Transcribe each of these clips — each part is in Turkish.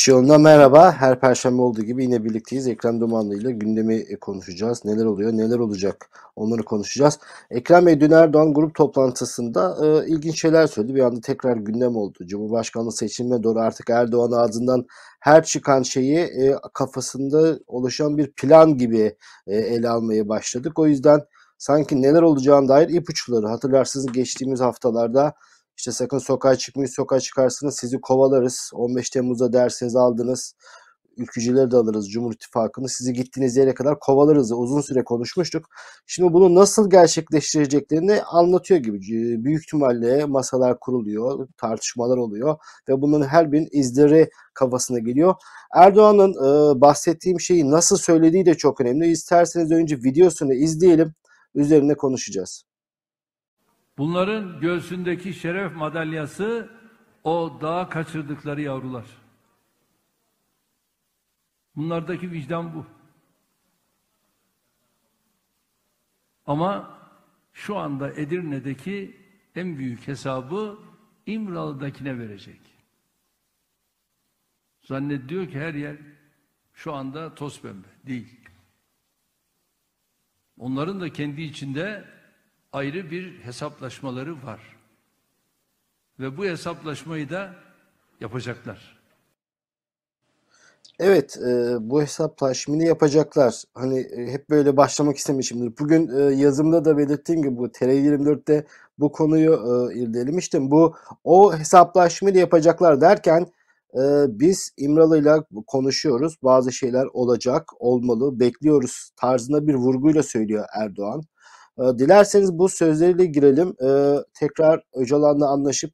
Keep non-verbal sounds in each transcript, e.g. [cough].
şey yolunda merhaba. Her perşembe olduğu gibi yine birlikteyiz. Ekrem Dumanlı ile gündemi e, konuşacağız. Neler oluyor, neler olacak onları konuşacağız. Ekrem Bey dün Erdoğan grup toplantısında e, ilginç şeyler söyledi. Bir anda tekrar gündem oldu. Cumhurbaşkanlığı seçimine doğru artık Erdoğan ağzından her çıkan şeyi e, kafasında oluşan bir plan gibi e, ele almaya başladık. O yüzden sanki neler olacağına dair ipuçları hatırlarsınız geçtiğimiz haftalarda işte sakın sokağa çıkmayın, sokağa çıkarsınız sizi kovalarız. 15 Temmuz'da dersiniz aldınız. Ülkücüleri de alırız Cumhur İttifakı'nı. Sizi gittiğiniz yere kadar kovalarız. Uzun süre konuşmuştuk. Şimdi bunu nasıl gerçekleştireceklerini anlatıyor gibi. Büyük ihtimalle masalar kuruluyor, tartışmalar oluyor ve bunun her birinin izleri kafasına geliyor. Erdoğan'ın e, bahsettiğim şeyi nasıl söylediği de çok önemli. İsterseniz önce videosunu izleyelim, üzerine konuşacağız. Bunların göğsündeki şeref madalyası o dağa kaçırdıkları yavrular. Bunlardaki vicdan bu. Ama şu anda Edirne'deki en büyük hesabı İmralı'dakine verecek. Zannediyor ki her yer şu anda toz pembe. Değil. Onların da kendi içinde ayrı bir hesaplaşmaları var. Ve bu hesaplaşmayı da yapacaklar. Evet, e, bu hesaplaşmayı yapacaklar. Hani e, hep böyle başlamak istemişimdir. Bugün e, yazımda da belirttiğim gibi bu TR24'te bu konuyu e, irdelemiştim. Bu o hesaplaşmayı yapacaklar derken e, biz İmralı'yla konuşuyoruz. Bazı şeyler olacak, olmalı, bekliyoruz tarzında bir vurguyla söylüyor Erdoğan. Ee, dilerseniz bu sözleriyle girelim. Ee, tekrar Öcalan'la anlaşıp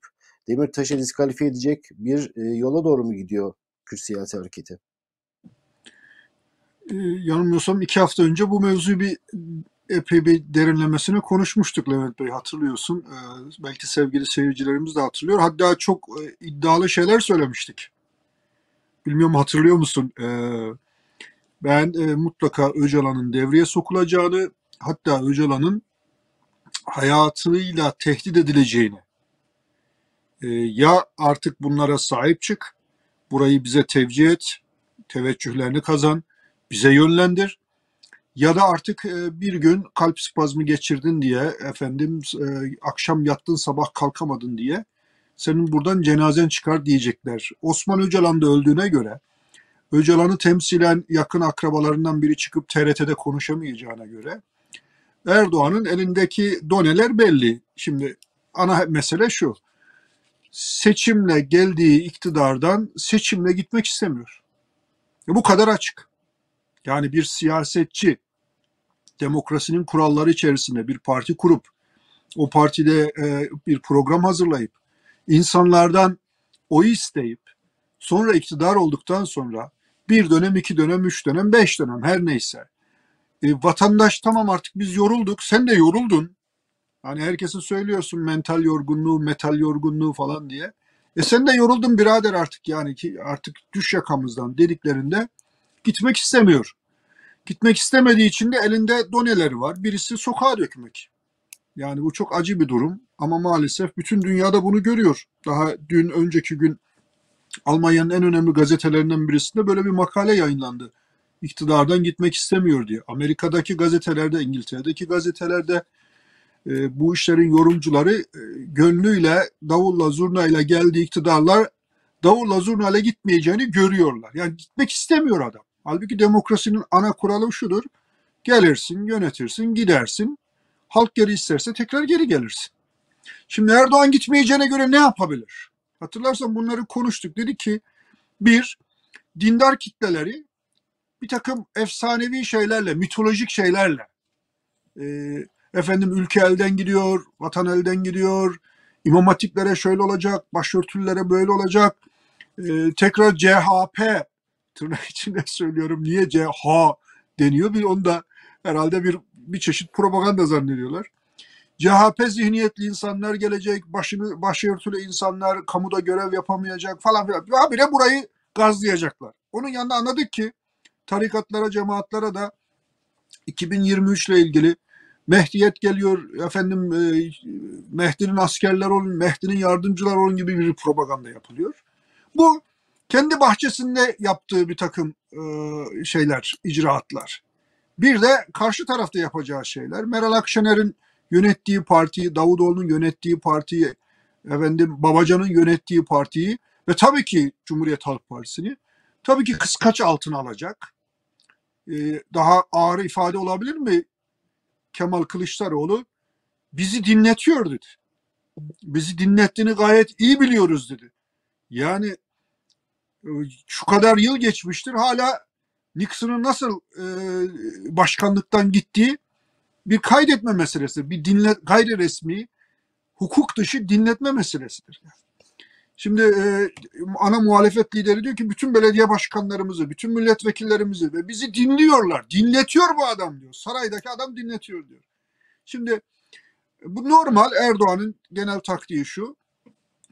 Demirtaş'ı diskalifiye edecek bir e, yola doğru mu gidiyor Kürt siyasi hareketi? Ee, yanılmıyorsam iki hafta önce bu mevzuyu bir epey bir derinlemesine konuşmuştuk Levent Bey hatırlıyorsun. belki sevgili seyircilerimiz de hatırlıyor. Hatta çok e, iddialı şeyler söylemiştik. Bilmiyorum hatırlıyor musun? ben e, mutlaka Öcalan'ın devreye sokulacağını, hatta Öcalan'ın hayatıyla tehdit edileceğini e, ya artık bunlara sahip çık, burayı bize tevcih et, teveccühlerini kazan, bize yönlendir ya da artık e, bir gün kalp spazmı geçirdin diye efendim e, akşam yattın sabah kalkamadın diye senin buradan cenazen çıkar diyecekler. Osman Öcalan da öldüğüne göre Öcalan'ı temsilen yakın akrabalarından biri çıkıp TRT'de konuşamayacağına göre Erdoğan'ın elindeki doneler belli. Şimdi ana mesele şu. Seçimle geldiği iktidardan seçimle gitmek istemiyor. Bu kadar açık. Yani bir siyasetçi demokrasinin kuralları içerisinde bir parti kurup o partide e, bir program hazırlayıp insanlardan oy isteyip sonra iktidar olduktan sonra bir dönem, iki dönem, üç dönem, beş dönem her neyse e, vatandaş tamam artık biz yorulduk. Sen de yoruldun. Hani herkese söylüyorsun mental yorgunluğu, metal yorgunluğu falan diye. E sen de yoruldun birader artık yani ki artık düş yakamızdan dediklerinde gitmek istemiyor. Gitmek istemediği için de elinde doneleri var. Birisi sokağa dökmek. Yani bu çok acı bir durum ama maalesef bütün dünyada bunu görüyor. Daha dün önceki gün Almanya'nın en önemli gazetelerinden birisinde böyle bir makale yayınlandı iktidardan gitmek istemiyor diye. Amerika'daki gazetelerde, İngiltere'deki gazetelerde e, bu işlerin yorumcuları e, gönlüyle, davulla, zurnayla geldiği iktidarlar davulla, zurnayla gitmeyeceğini görüyorlar. Yani gitmek istemiyor adam. Halbuki demokrasinin ana kuralı şudur. Gelirsin, yönetirsin, gidersin. Halk geri isterse tekrar geri gelirsin. Şimdi Erdoğan gitmeyeceğine göre ne yapabilir? Hatırlarsan bunları konuştuk. Dedi ki bir, dindar kitleleri bir takım efsanevi şeylerle, mitolojik şeylerle e, efendim ülke elden gidiyor, vatan elden gidiyor, imam hatiplere şöyle olacak, başörtülere böyle olacak, e, tekrar CHP tırnak [laughs] içinde söylüyorum niye CH deniyor bir onda herhalde bir bir çeşit propaganda zannediyorlar. CHP zihniyetli insanlar gelecek, başını başörtülü insanlar kamuda görev yapamayacak falan filan. Habire burayı gazlayacaklar. Onun yanında anladık ki tarikatlara, cemaatlara da 2023 ile ilgili Mehdiyet geliyor, efendim e, Mehdi'nin askerler olun, Mehdi'nin yardımcılar olun gibi bir propaganda yapılıyor. Bu kendi bahçesinde yaptığı bir takım e, şeyler, icraatlar. Bir de karşı tarafta yapacağı şeyler. Meral Akşener'in yönettiği partiyi, Davutoğlu'nun yönettiği partiyi, efendim Babacan'ın yönettiği partiyi ve tabii ki Cumhuriyet Halk Partisi'ni tabii ki kıskaç altına alacak. Ee, daha ağır ifade olabilir mi? Kemal Kılıçdaroğlu bizi dinletiyor dedi. Bizi dinlettiğini gayet iyi biliyoruz dedi. Yani e, şu kadar yıl geçmiştir hala Nixon'ın nasıl e, başkanlıktan gittiği bir kaydetme meselesi, bir dinle, gayri resmi, hukuk dışı dinletme meselesidir. Şimdi e, ana muhalefet lideri diyor ki bütün belediye başkanlarımızı, bütün milletvekillerimizi ve bizi dinliyorlar. Dinletiyor bu adam diyor. Saraydaki adam dinletiyor diyor. Şimdi bu normal Erdoğan'ın genel taktiği şu.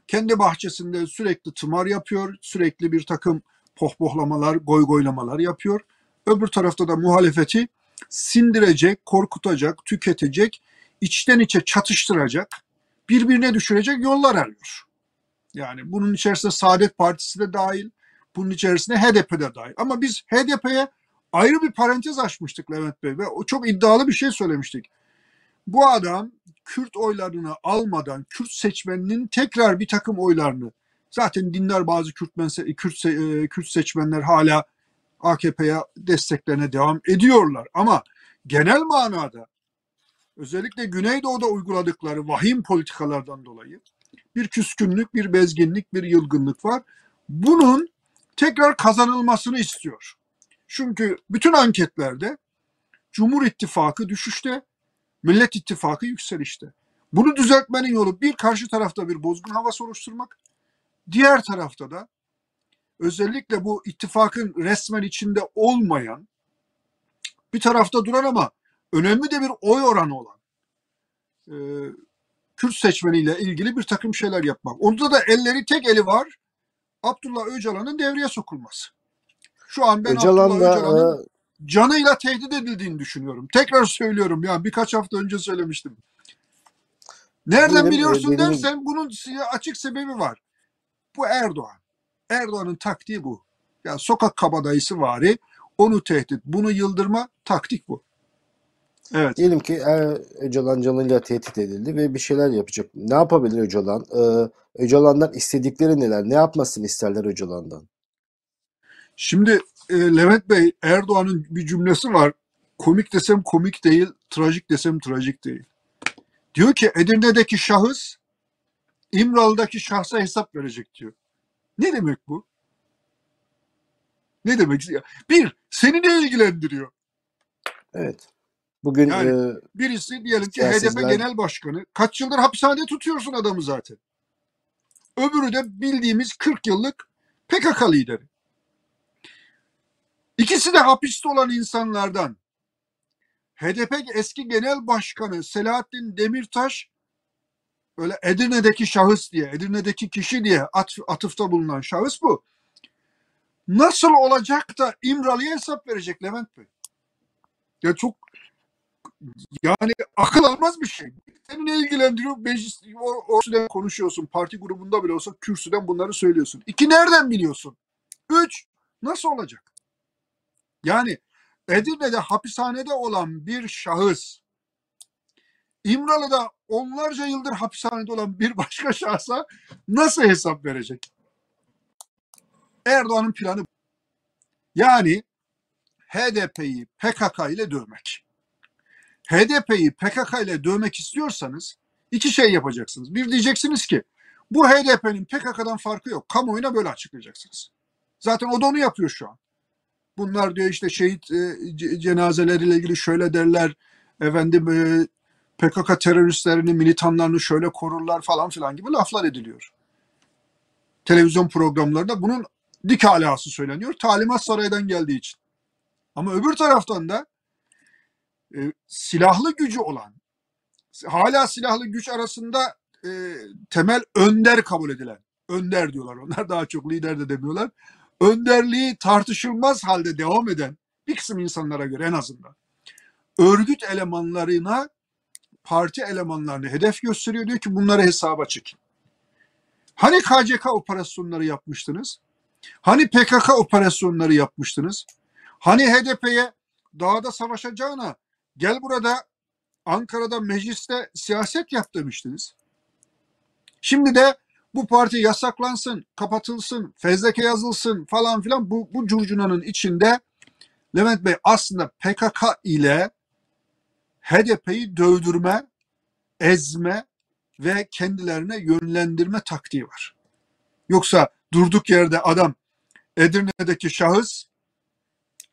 Kendi bahçesinde sürekli tımar yapıyor, sürekli bir takım pohpohlamalar, goygoylamalar yapıyor. Öbür tarafta da muhalefeti sindirecek, korkutacak, tüketecek, içten içe çatıştıracak, birbirine düşürecek yollar arıyor. Yani bunun içerisinde Saadet Partisi de dahil, bunun içerisinde HDP de dahil. Ama biz HDP'ye ayrı bir parantez açmıştık Levent Bey ve o çok iddialı bir şey söylemiştik. Bu adam Kürt oylarını almadan Kürt seçmeninin tekrar bir takım oylarını zaten dinler bazı Kürt, Kürt, e, Kürt seçmenler hala AKP'ye desteklerine devam ediyorlar. Ama genel manada özellikle Güneydoğu'da uyguladıkları vahim politikalardan dolayı bir küskünlük, bir bezginlik, bir yılgınlık var. Bunun tekrar kazanılmasını istiyor. Çünkü bütün anketlerde Cumhur İttifakı düşüşte, Millet İttifakı yükselişte. Bunu düzeltmenin yolu bir karşı tarafta bir bozgun havası oluşturmak, diğer tarafta da özellikle bu ittifakın resmen içinde olmayan bir tarafta duran ama önemli de bir oy oranı olan Kürt seçmeniyle ilgili bir takım şeyler yapmak. Onda da elleri tek eli var. Abdullah Öcalan'ın devreye sokulması. Şu an ben Öcalan Abdullah Öcalan'ın e... canıyla tehdit edildiğini düşünüyorum. Tekrar söylüyorum ya birkaç hafta önce söylemiştim. Nereden benim, biliyorsun benim... dersen bunun açık sebebi var. Bu Erdoğan. Erdoğan'ın taktiği bu. Yani sokak kabadayısı vari onu tehdit, bunu yıldırma taktik bu. Evet. Diyelim ki er, Öcalan canıyla tehdit edildi ve bir şeyler yapacak. Ne yapabilir Öcalan? Ee, Öcalan'dan istedikleri neler? Ne yapmasını isterler Öcalan'dan? Şimdi e, Levent Bey Erdoğan'ın bir cümlesi var. Komik desem komik değil, trajik desem trajik değil. Diyor ki Edirne'deki şahıs İmralı'daki şahsa hesap verecek diyor. Ne demek bu? Ne demek? Bir, seni ne ilgilendiriyor? Evet. Bugün yani e, birisi diyelim ki HDP genel başkanı. Kaç yıldır hapishanede tutuyorsun adamı zaten. Öbürü de bildiğimiz 40 yıllık PKK lideri. İkisi de hapiste olan insanlardan. HDP eski genel başkanı Selahattin Demirtaş böyle Edirne'deki şahıs diye, Edirne'deki kişi diye at, atıfta bulunan şahıs bu. Nasıl olacak da İmralı'ya hesap verecek Levent Bey? Ya çok yani akıl almaz bir şey. Seni ne ilgilendiriyor? Meclis o, konuşuyorsun. Parti grubunda bile olsa kürsüden bunları söylüyorsun. İki nereden biliyorsun? Üç nasıl olacak? Yani Edirne'de hapishanede olan bir şahıs İmralı'da onlarca yıldır hapishanede olan bir başka şahsa nasıl hesap verecek? Erdoğan'ın planı yani HDP'yi PKK ile dövmek. HDP'yi PKK ile dövmek istiyorsanız iki şey yapacaksınız. Bir diyeceksiniz ki bu HDP'nin PKK'dan farkı yok. Kamuoyuna böyle açıklayacaksınız. Zaten o da onu yapıyor şu an. Bunlar diyor işte şehit e, cenazeleriyle ilgili şöyle derler. Efendim e, PKK teröristlerini, militanlarını şöyle korurlar falan filan gibi laflar ediliyor. Televizyon programlarında bunun dik alası söyleniyor. Talimat saraydan geldiği için. Ama öbür taraftan da e, silahlı gücü olan, hala silahlı güç arasında e, temel önder kabul edilen, önder diyorlar onlar [laughs] daha çok lider de demiyorlar. Önderliği tartışılmaz halde devam eden bir kısım insanlara göre en azından örgüt elemanlarına parti elemanlarını hedef gösteriyor. Diyor ki bunları hesaba çekin. Hani KCK operasyonları yapmıştınız? Hani PKK operasyonları yapmıştınız? Hani HDP'ye dağda savaşacağına gel burada Ankara'da mecliste siyaset yap demiştiniz. Şimdi de bu parti yasaklansın, kapatılsın, fezleke yazılsın falan filan bu, bu curcunanın içinde Levent Bey aslında PKK ile HDP'yi dövdürme, ezme ve kendilerine yönlendirme taktiği var. Yoksa durduk yerde adam Edirne'deki şahıs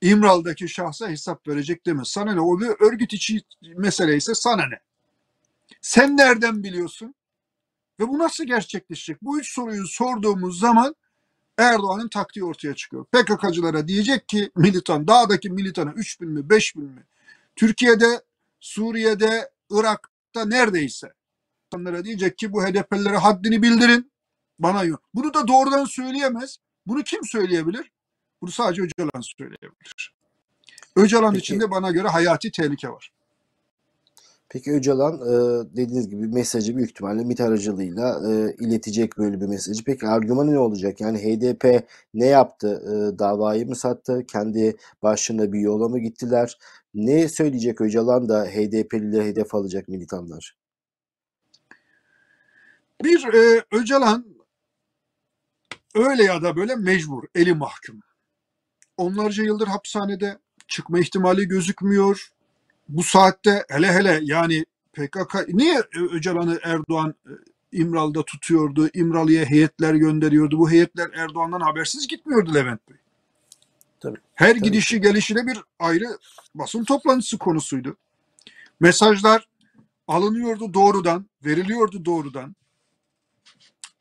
İmral'daki şahsa hesap verecek demez. Sana ne? O bir örgüt içi mesele ise sana ne? Sen nereden biliyorsun? Ve bu nasıl gerçekleşecek? Bu üç soruyu sorduğumuz zaman Erdoğan'ın taktiği ortaya çıkıyor. PKK'cılara diyecek ki militan, dağdaki militana 3 bin mi 5 bin mi? Türkiye'de, Suriye'de, Irak'ta neredeyse. İnsanlara diyecek ki bu HDP'lilere haddini bildirin. Bana yok. Bunu da doğrudan söyleyemez. Bunu kim söyleyebilir? Bunu sadece Öcalan söyleyebilir. Öcalan Peki. içinde bana göre hayati tehlike var. Peki Öcalan e, dediğiniz gibi mesajı büyük ihtimalle MİT aracılığıyla e, iletecek böyle bir mesajı. Peki argümanı ne olacak? Yani HDP ne yaptı? E, davayı mı sattı? Kendi başına bir yola mı gittiler? Ne söyleyecek Öcalan da HDP'lileri hedef alacak militanlar? Bir e, Öcalan öyle ya da böyle mecbur, eli mahkum. Onlarca yıldır hapishanede çıkma ihtimali gözükmüyor. Bu saatte hele hele yani PKK niye Öcalan'ı Erdoğan e, İmral'da tutuyordu, İmralı'ya heyetler gönderiyordu. Bu heyetler Erdoğan'dan habersiz gitmiyordu Levent Bey. Tabii, Her tabii gidişi gelişine bir ayrı basın toplantısı konusuydu. Mesajlar alınıyordu doğrudan, veriliyordu doğrudan.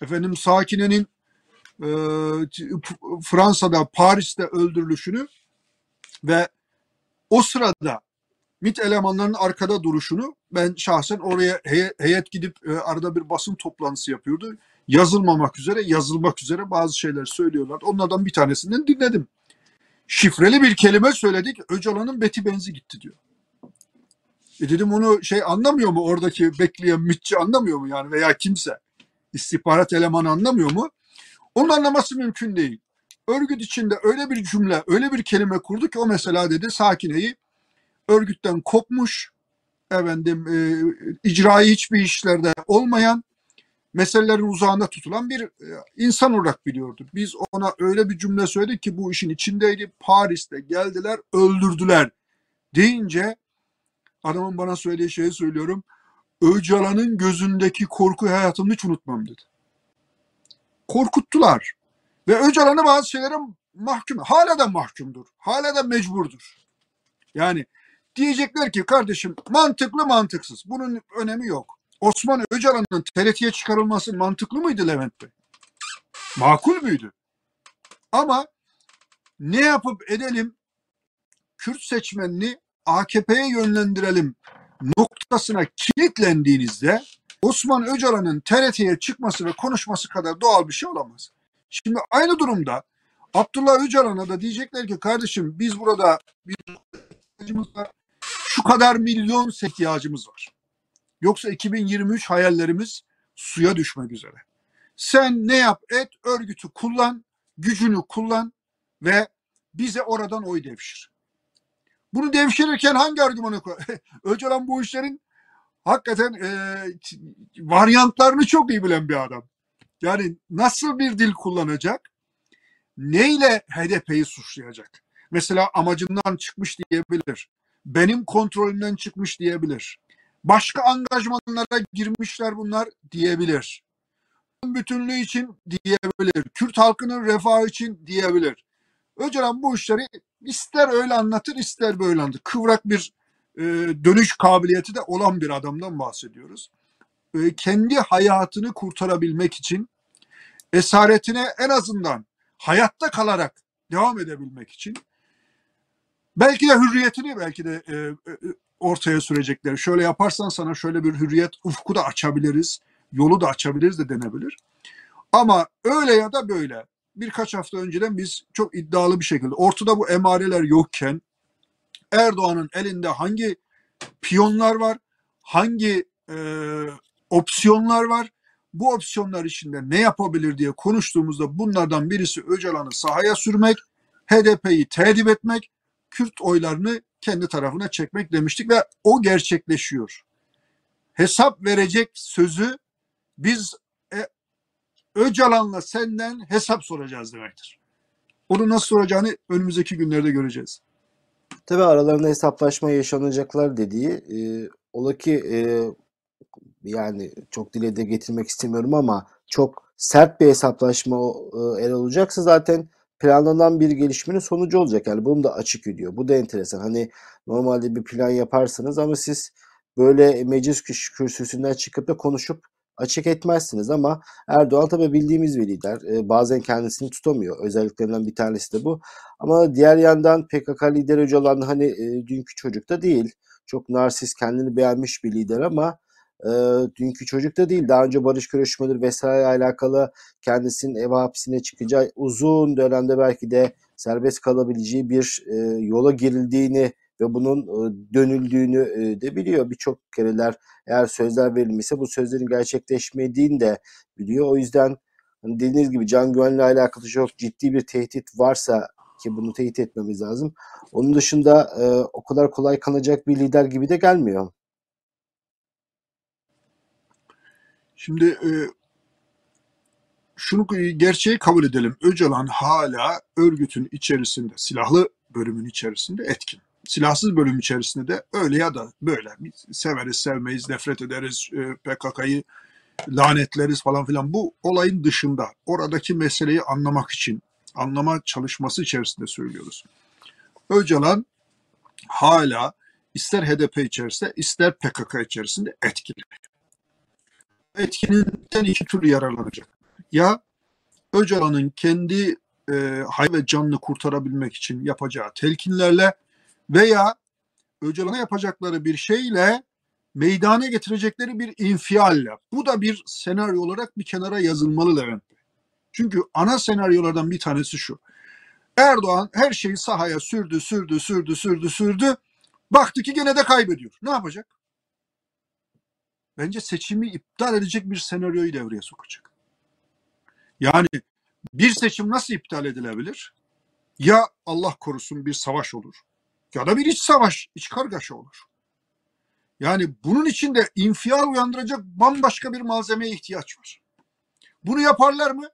Efendim Sakine'nin e, F- Fransa'da, Paris'te öldürülüşünü ve o sırada MİT elemanlarının arkada duruşunu ben şahsen oraya heye- heyet gidip e, arada bir basın toplantısı yapıyordu. Yazılmamak üzere, yazılmak üzere bazı şeyler söylüyorlardı. Onlardan bir tanesinden dinledim. Şifreli bir kelime söyledik. Öcalan'ın beti benzi gitti diyor. E dedim onu şey anlamıyor mu oradaki bekleyen MİTçi anlamıyor mu yani veya kimse? istihbarat elemanı anlamıyor mu? Onun anlaması mümkün değil. Örgüt içinde öyle bir cümle, öyle bir kelime kurdu ki o mesela dedi Sakine'yi örgütten kopmuş, efendim e, icraî hiçbir işlerde olmayan, meselelerin uzağında tutulan bir e, insan olarak biliyordu. Biz ona öyle bir cümle söyledik ki bu işin içindeydi. Paris'te geldiler, öldürdüler deyince adamın bana söylediği şeyi söylüyorum. Öcalan'ın gözündeki korku hayatımda hiç unutmam dedi. Korkuttular. Ve Öcalan'ı bazı şeylere mahkum, hala da mahkumdur. Hala da mecburdur. Yani diyecekler ki kardeşim mantıklı mantıksız. Bunun önemi yok. Osman Öcalan'ın TRT'ye çıkarılması mantıklı mıydı Levent Bey? Makul müydü? Ama ne yapıp edelim Kürt seçmenini AKP'ye yönlendirelim noktasına kilitlendiğinizde Osman Öcalan'ın TRT'ye çıkması ve konuşması kadar doğal bir şey olamaz. Şimdi aynı durumda Abdullah Öcalan'a da diyecekler ki kardeşim biz burada bir var. Şu kadar milyon ihtiyacımız var. Yoksa 2023 hayallerimiz suya düşmek üzere. Sen ne yap et örgütü kullan, gücünü kullan ve bize oradan oy devşir. Bunu devşirirken hangi argümanı koy? [laughs] Öcalan bu işlerin hakikaten e, varyantlarını çok iyi bilen bir adam. Yani nasıl bir dil kullanacak? Neyle HDP'yi suçlayacak? Mesela amacından çıkmış diyebilir. Benim kontrolümden çıkmış diyebilir. Başka angajmanlara girmişler bunlar diyebilir. Bütünlüğü için diyebilir. Kürt halkının refahı için diyebilir. Öcalan bu işleri ister öyle anlatır ister böyle anlatır. Kıvrak bir e, dönüş kabiliyeti de olan bir adamdan bahsediyoruz. E, kendi hayatını kurtarabilmek için esaretine en azından hayatta kalarak devam edebilmek için belki de hürriyetini belki de e, e, ortaya sürecekler. Şöyle yaparsan sana şöyle bir hürriyet ufku da açabiliriz, yolu da açabiliriz de denebilir. Ama öyle ya da böyle birkaç hafta önceden biz çok iddialı bir şekilde ortada bu emareler yokken Erdoğan'ın elinde hangi piyonlar var, hangi e, opsiyonlar var, bu opsiyonlar içinde ne yapabilir diye konuştuğumuzda bunlardan birisi Öcalan'ı sahaya sürmek, HDP'yi tedip etmek, Kürt oylarını kendi tarafına çekmek demiştik ve o gerçekleşiyor. Hesap verecek sözü biz e, Öcalan'la senden hesap soracağız demektir. Onu nasıl soracağını önümüzdeki günlerde göreceğiz. Tabii aralarında hesaplaşma yaşanacaklar dediği e, ola ki e, yani çok dile de getirmek istemiyorum ama çok sert bir hesaplaşma e, el olacaksa zaten planlanan bir gelişmenin sonucu olacak. Yani bunu da açık ediyor. Bu da enteresan. Hani normalde bir plan yaparsınız ama siz böyle meclis kürsüsünden çıkıp da konuşup açık etmezsiniz ama Erdoğan tabi bildiğimiz bir lider. E, bazen kendisini tutamıyor. Özelliklerinden bir tanesi de bu. Ama diğer yandan PKK lideri Öcalan hani e, dünkü çocuk da değil. Çok narsist, kendini beğenmiş bir lider ama e, dünkü çocuk da değil. Daha önce barış görüşmeleri vesaire alakalı kendisinin ev hapsine çıkacağı uzun dönemde belki de serbest kalabileceği bir e, yola girildiğini ve bunun e, dönüldüğünü e, de biliyor. Birçok kereler eğer sözler verilmişse bu sözlerin gerçekleşmediğini de biliyor. O yüzden hani dediğiniz gibi can güvenliği alakalı çok ciddi bir tehdit varsa ki bunu teyit etmemiz lazım. Onun dışında e, o kadar kolay kanacak bir lider gibi de gelmiyor. Şimdi şunu gerçeği kabul edelim. Öcalan hala örgütün içerisinde, silahlı bölümün içerisinde etkin. Silahsız bölüm içerisinde de öyle ya da böyle. Severiz, sevmeyiz, nefret ederiz, e, PKK'yı lanetleriz falan filan. Bu olayın dışında oradaki meseleyi anlamak için, anlama çalışması içerisinde söylüyoruz. Öcalan hala ister HDP içerisinde ister PKK içerisinde etkili etkininden iki türlü yararlanacak. Ya Öcalan'ın kendi e, hay ve canını kurtarabilmek için yapacağı telkinlerle veya Öcalan'a yapacakları bir şeyle meydana getirecekleri bir infialle. Bu da bir senaryo olarak bir kenara yazılmalı Levent Bey. Çünkü ana senaryolardan bir tanesi şu. Erdoğan her şeyi sahaya sürdü, sürdü, sürdü, sürdü, sürdü. Baktı ki gene de kaybediyor. Ne yapacak? bence seçimi iptal edecek bir senaryoyu devreye sokacak. Yani bir seçim nasıl iptal edilebilir? Ya Allah korusun bir savaş olur ya da bir iç savaş, iç kargaşa olur. Yani bunun için de infial uyandıracak bambaşka bir malzemeye ihtiyaç var. Bunu yaparlar mı?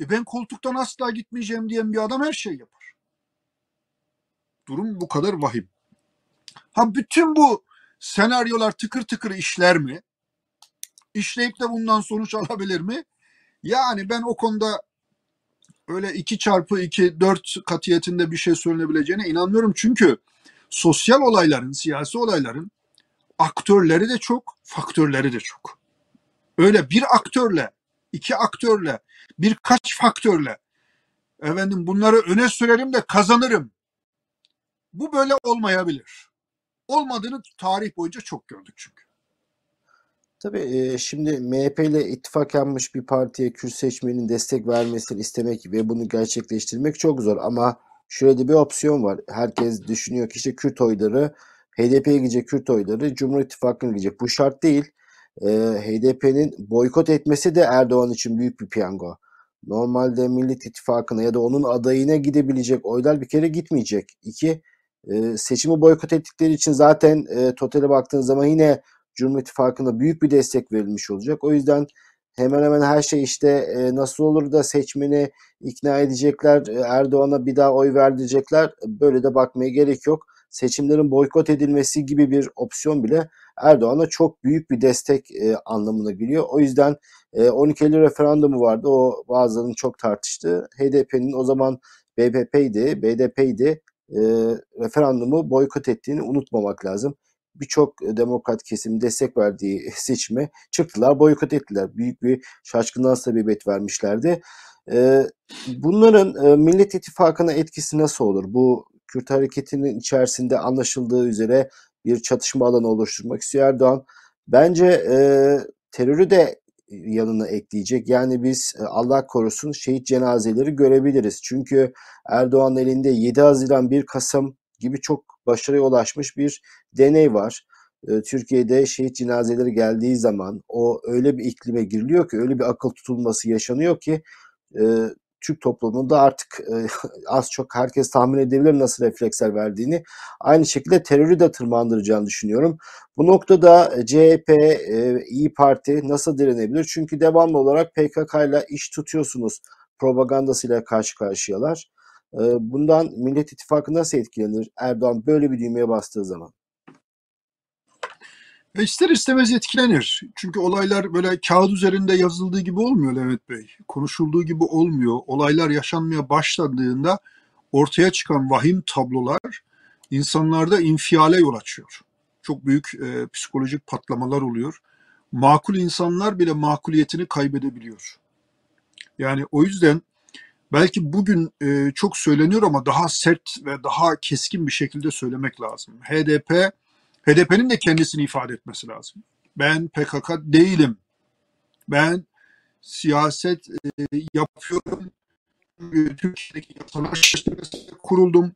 E ben koltuktan asla gitmeyeceğim diyen bir adam her şey yapar. Durum bu kadar vahim. Ha bütün bu senaryolar tıkır tıkır işler mi? işleyip de bundan sonuç [laughs] alabilir mi? Yani ben o konuda öyle 2 çarpı 2 4 katiyetinde bir şey söylenebileceğine inanmıyorum. Çünkü sosyal olayların, siyasi olayların aktörleri de çok, faktörleri de çok. Öyle bir aktörle, iki aktörle, birkaç faktörle efendim bunları öne sürerim de kazanırım. Bu böyle olmayabilir. Olmadığını tarih boyunca çok gördük çünkü. Tabii şimdi MHP ile ittifak yapmış bir partiye Kürt seçmenin destek vermesini istemek ve bunu gerçekleştirmek çok zor. Ama şöyle bir opsiyon var. Herkes düşünüyor ki işte Kürt oyları HDP'ye gidecek Kürt oyları Cumhur İttifakı'na gidecek. Bu şart değil. HDP'nin boykot etmesi de Erdoğan için büyük bir piyango. Normalde Millet İttifakı'na ya da onun adayına gidebilecek oylar bir kere gitmeyecek. İki, seçimi boykot ettikleri için zaten totale baktığın zaman yine Cumhur İttifakı'na büyük bir destek verilmiş olacak. O yüzden hemen hemen her şey işte e, nasıl olur da seçmeni ikna edecekler, e, Erdoğan'a bir daha oy verdirecekler. Böyle de bakmaya gerek yok. Seçimlerin boykot edilmesi gibi bir opsiyon bile Erdoğan'a çok büyük bir destek e, anlamına geliyor. O yüzden e, 12 Eylül referandumu vardı. O bazılarının çok tartıştı. HDP'nin o zaman BBP'ydi, BDP'ydi. E, referandumu boykot ettiğini unutmamak lazım birçok e, demokrat kesim destek verdiği [laughs] seçime çıktılar, boykot ettiler. Büyük bir şaşkınlığa sebebiyet vermişlerdi. E, bunların e, Millet İttifakı'na etkisi nasıl olur? Bu Kürt hareketinin içerisinde anlaşıldığı üzere bir çatışma alanı oluşturmak istiyor Erdoğan. Bence e, terörü de yanına ekleyecek. Yani biz Allah korusun şehit cenazeleri görebiliriz. Çünkü Erdoğan elinde 7 Haziran 1 Kasım gibi çok başarıya ulaşmış bir deney var. e, Türkiye'de şehit cenazeleri geldiği zaman o öyle bir iklime giriliyor ki öyle bir akıl tutulması yaşanıyor ki e, Türk toplumunda artık e, [laughs] az çok herkes tahmin edebilir nasıl refleksler verdiğini. Aynı şekilde terörü de tırmandıracağını düşünüyorum. Bu noktada CHP, e, İyi Parti nasıl direnebilir? Çünkü devamlı olarak PKK ile iş tutuyorsunuz propagandasıyla karşı karşıyalar. E, bundan Millet İttifakı nasıl etkilenir Erdoğan böyle bir düğmeye bastığı zaman? E ister istemez etkilenir. Çünkü olaylar böyle kağıt üzerinde yazıldığı gibi olmuyor Levent Bey. Konuşulduğu gibi olmuyor. Olaylar yaşanmaya başladığında ortaya çıkan vahim tablolar insanlarda infiale yol açıyor. Çok büyük e, psikolojik patlamalar oluyor. Makul insanlar bile makuliyetini kaybedebiliyor. Yani o yüzden belki bugün e, çok söyleniyor ama daha sert ve daha keskin bir şekilde söylemek lazım. HDP HDP'nin de kendisini ifade etmesi lazım. Ben PKK değilim. Ben siyaset e, yapıyorum. Türkiye'deki yasalar çerçevesinde kuruldum.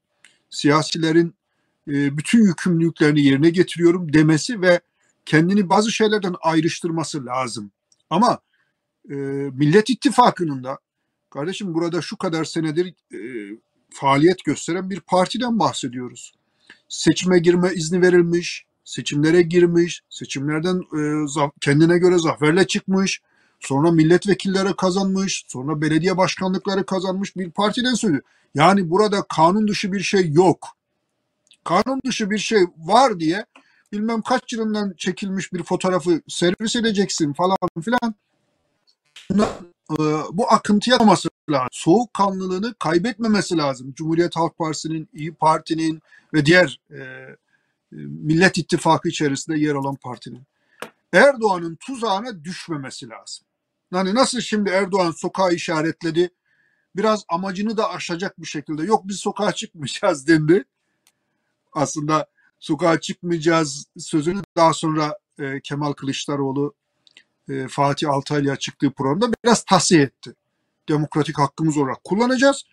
Siyasilerin e, bütün yükümlülüklerini yerine getiriyorum demesi ve kendini bazı şeylerden ayrıştırması lazım. Ama e, Millet İttifakı'nın da kardeşim burada şu kadar senedir e, faaliyet gösteren bir partiden bahsediyoruz seçime girme izni verilmiş, seçimlere girmiş, seçimlerden e, kendine göre zaferle çıkmış, sonra milletvekilleri kazanmış, sonra belediye başkanlıkları kazanmış bir partiden söylüyor. Yani burada kanun dışı bir şey yok. Kanun dışı bir şey var diye bilmem kaç yılından çekilmiş bir fotoğrafı servis edeceksin falan filan. E, bu akıntıya olması lazım. Soğukkanlılığını kaybetmemesi lazım. Cumhuriyet Halk Partisi'nin, İyi Parti'nin ve diğer e, e, Millet İttifakı içerisinde yer alan partinin. Erdoğan'ın tuzağına düşmemesi lazım. Yani nasıl şimdi Erdoğan sokağı işaretledi, biraz amacını da aşacak bir şekilde yok biz sokağa çıkmayacağız [laughs] dendi. Aslında sokağa çıkmayacağız sözünü daha sonra e, Kemal Kılıçdaroğlu e, Fatih Altaylı'ya çıktığı programda biraz tahsiye etti. Demokratik hakkımız olarak kullanacağız.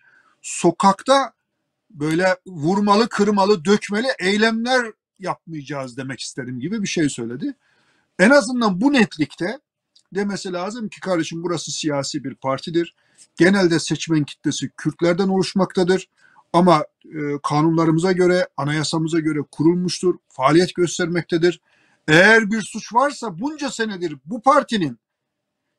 Sokakta böyle vurmalı, kırmalı, dökmeli eylemler yapmayacağız demek istedim gibi bir şey söyledi. En azından bu netlikte demesi lazım ki kardeşim burası siyasi bir partidir. Genelde seçmen kitlesi Kürtlerden oluşmaktadır. Ama e, kanunlarımıza göre, anayasamıza göre kurulmuştur, faaliyet göstermektedir. Eğer bir suç varsa bunca senedir bu partinin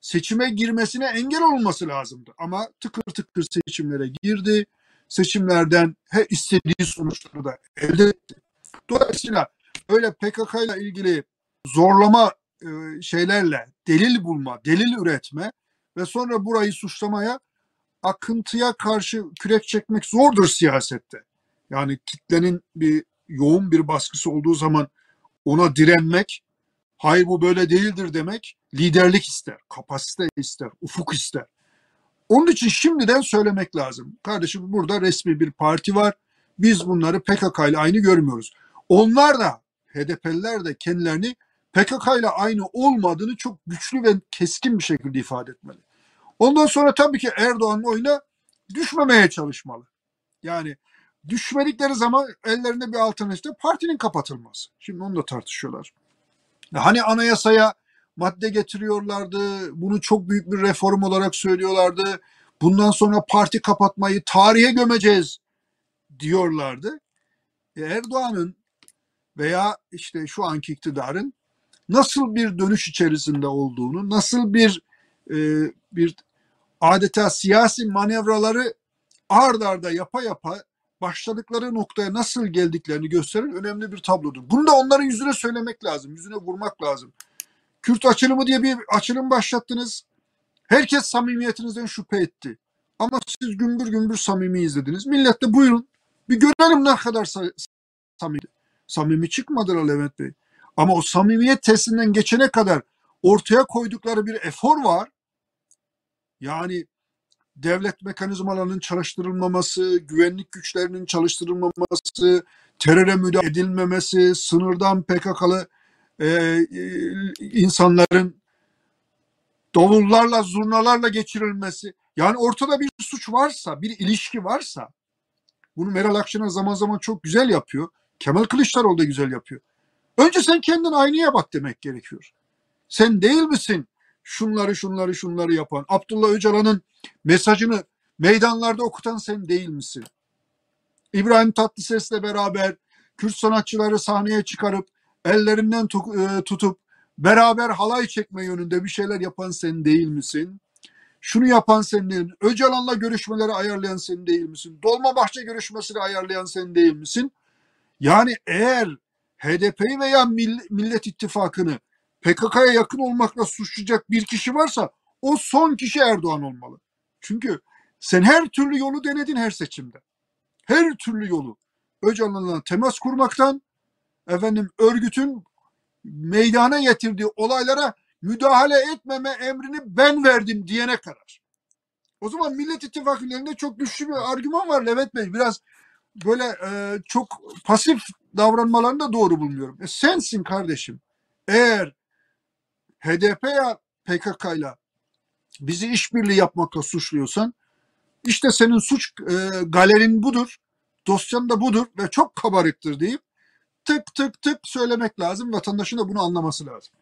seçime girmesine engel olması lazımdı. Ama tıkır tıkır seçimlere girdi. Seçimlerden he istediği sonuçları da elde etti. Dolayısıyla öyle PKK ile ilgili zorlama e, şeylerle delil bulma, delil üretme ve sonra burayı suçlamaya akıntıya karşı kürek çekmek zordur siyasette. Yani kitlenin bir yoğun bir baskısı olduğu zaman ona direnmek, hayır bu böyle değildir demek liderlik ister, kapasite ister, ufuk ister. Onun için şimdiden söylemek lazım. Kardeşim burada resmi bir parti var. Biz bunları PKK ile aynı görmüyoruz. Onlar da HDP'liler de kendilerini PKK ile aynı olmadığını çok güçlü ve keskin bir şekilde ifade etmeli. Ondan sonra tabii ki Erdoğan'ın oyuna düşmemeye çalışmalı. Yani düşmedikleri zaman ellerinde bir alternatif partinin kapatılması. Şimdi onu da tartışıyorlar. Hani anayasaya madde getiriyorlardı. Bunu çok büyük bir reform olarak söylüyorlardı. Bundan sonra parti kapatmayı tarihe gömeceğiz diyorlardı. E, Erdoğan'ın veya işte şu anki iktidarın nasıl bir dönüş içerisinde olduğunu, nasıl bir e, bir adeta siyasi manevraları ard arda yapa yapa başladıkları noktaya nasıl geldiklerini gösteren önemli bir tablodur. Bunu da onların yüzüne söylemek lazım, yüzüne vurmak lazım. Kürt açılımı diye bir açılım başlattınız. Herkes samimiyetinizden şüphe etti. Ama siz gümbür gümbür samimi izlediniz. Millet de buyurun bir görelim ne kadar samimi. Samimi çıkmadılar Levent Bey. Ama o samimiyet testinden geçene kadar ortaya koydukları bir efor var. Yani devlet mekanizmalarının çalıştırılmaması, güvenlik güçlerinin çalıştırılmaması, teröre müdahale edilmemesi, sınırdan PKK'lı e, e, insanların davullarla, zurnalarla geçirilmesi. Yani ortada bir suç varsa, bir ilişki varsa, bunu Meral Akşener zaman zaman çok güzel yapıyor. Kemal Kılıçdaroğlu da güzel yapıyor. Önce sen kendin aynaya bak demek gerekiyor. Sen değil misin şunları şunları şunları yapan? Abdullah Öcalan'ın mesajını meydanlarda okutan sen değil misin? İbrahim Tatlıses'le beraber Kürt sanatçıları sahneye çıkarıp ellerinden e, tutup beraber halay çekme yönünde bir şeyler yapan sen değil misin? Şunu yapan sen değil misin? Öcalan'la görüşmeleri ayarlayan sen değil misin? Dolmabahçe görüşmesini ayarlayan sen değil misin? Yani eğer HDP'yi veya Millet İttifakı'nı PKK'ya yakın olmakla suçlayacak bir kişi varsa o son kişi Erdoğan olmalı. Çünkü sen her türlü yolu denedin her seçimde. Her türlü yolu. Öcalan'la temas kurmaktan efendim örgütün meydana getirdiği olaylara müdahale etmeme emrini ben verdim diyene kadar. O zaman Millet İttifakı'nın çok güçlü bir argüman var Levent Bey. Biraz böyle e, çok pasif davranmalarını da doğru bulmuyorum. E, sensin kardeşim. Eğer HDP ya PKK ile bizi işbirliği yapmakla suçluyorsan işte senin suç e, galerin budur, dosyan da budur ve çok kabarıktır deyip tık tık tık söylemek lazım. Vatandaşın da bunu anlaması lazım.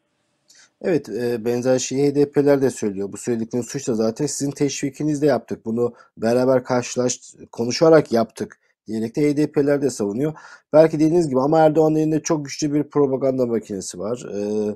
Evet, e, benzer şeyi HDP'ler de söylüyor. Bu söyledikleriniz suç da zaten sizin teşvikinizde yaptık. Bunu beraber karşılaş, konuşarak yaptık diyerek de HDP'ler de savunuyor. Belki dediğiniz gibi ama Erdoğan'ın elinde çok güçlü bir propaganda makinesi var. Ee,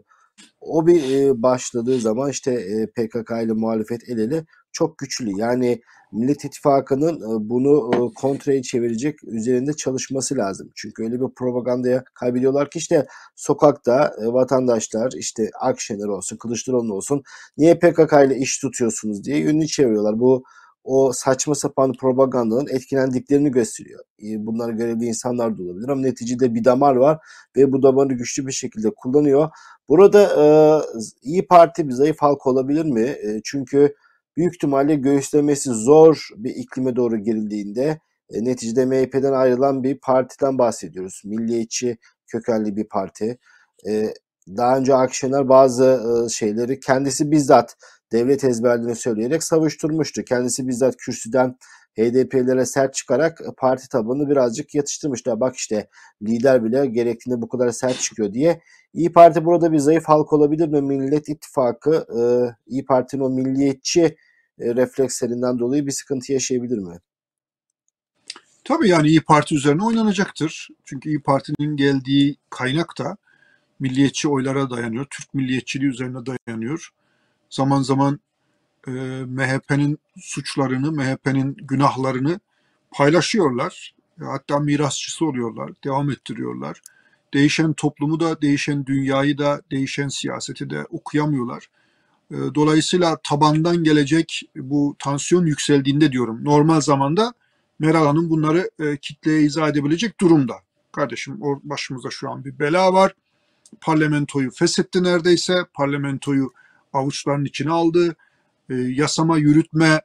o bir e, başladığı zaman işte e, PKK ile muhalefet el ele çok güçlü. Yani Millet İttifakı'nın e, bunu e, kontraya çevirecek üzerinde çalışması lazım. Çünkü öyle bir propagandaya kaybediyorlar ki işte sokakta e, vatandaşlar işte Akşener olsun, Kılıçdaroğlu olsun niye PKK ile iş tutuyorsunuz diye yönünü çeviriyorlar. Bu o saçma sapan propagandanın etkilendiklerini gösteriyor. Bunları görevli insanlar da olabilir ama neticede bir damar var ve bu damarı güçlü bir şekilde kullanıyor. Burada e, İyi Parti bir zayıf halk olabilir mi? E, çünkü büyük ihtimalle göğüslemesi zor bir iklime doğru girildiğinde e, neticede MHP'den ayrılan bir partiden bahsediyoruz. Milliyetçi kökenli bir parti. E, daha önce Akşener bazı e, şeyleri kendisi bizzat devlet ezberliğini söyleyerek savuşturmuştu. Kendisi bizzat kürsüden HDP'lere sert çıkarak parti tabanını birazcık yatıştırmıştı. Bak işte lider bile gerektiğinde bu kadar sert çıkıyor diye. İyi Parti burada bir zayıf halk olabilir mi? Millet İttifakı e, İyi Parti'nin o milliyetçi e, reflekslerinden dolayı bir sıkıntı yaşayabilir mi? Tabii yani İyi Parti üzerine oynanacaktır. Çünkü İyi Parti'nin geldiği kaynak da milliyetçi oylara dayanıyor. Türk milliyetçiliği üzerine dayanıyor. Zaman zaman e, MHP'nin suçlarını, MHP'nin günahlarını paylaşıyorlar. Hatta mirasçısı oluyorlar, devam ettiriyorlar. Değişen toplumu da, değişen dünyayı da, değişen siyaseti de okuyamıyorlar. E, dolayısıyla tabandan gelecek bu tansiyon yükseldiğinde diyorum. Normal zamanda Meral Hanım bunları e, kitleye izah edebilecek durumda. Kardeşim başımızda şu an bir bela var. Parlamentoyu feshetti neredeyse. Parlamentoyu avuçlarının içine aldı. E, yasama, yürütme,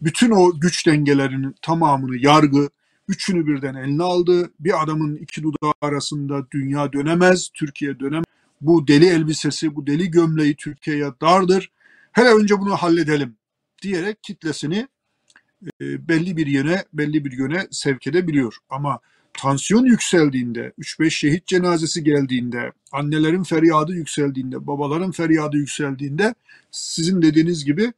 bütün o güç dengelerinin tamamını, yargı, üçünü birden eline aldı. Bir adamın iki dudağı arasında dünya dönemez, Türkiye dönemez. Bu deli elbisesi, bu deli gömleği Türkiye'ye dardır. Hele önce bunu halledelim diyerek kitlesini e, belli bir yöne, belli bir yöne sevk edebiliyor. Ama tansiyon yükseldiğinde, 3-5 şehit cenazesi geldiğinde, annelerin feryadı yükseldiğinde, babaların feryadı yükseldiğinde sizin dediğiniz gibi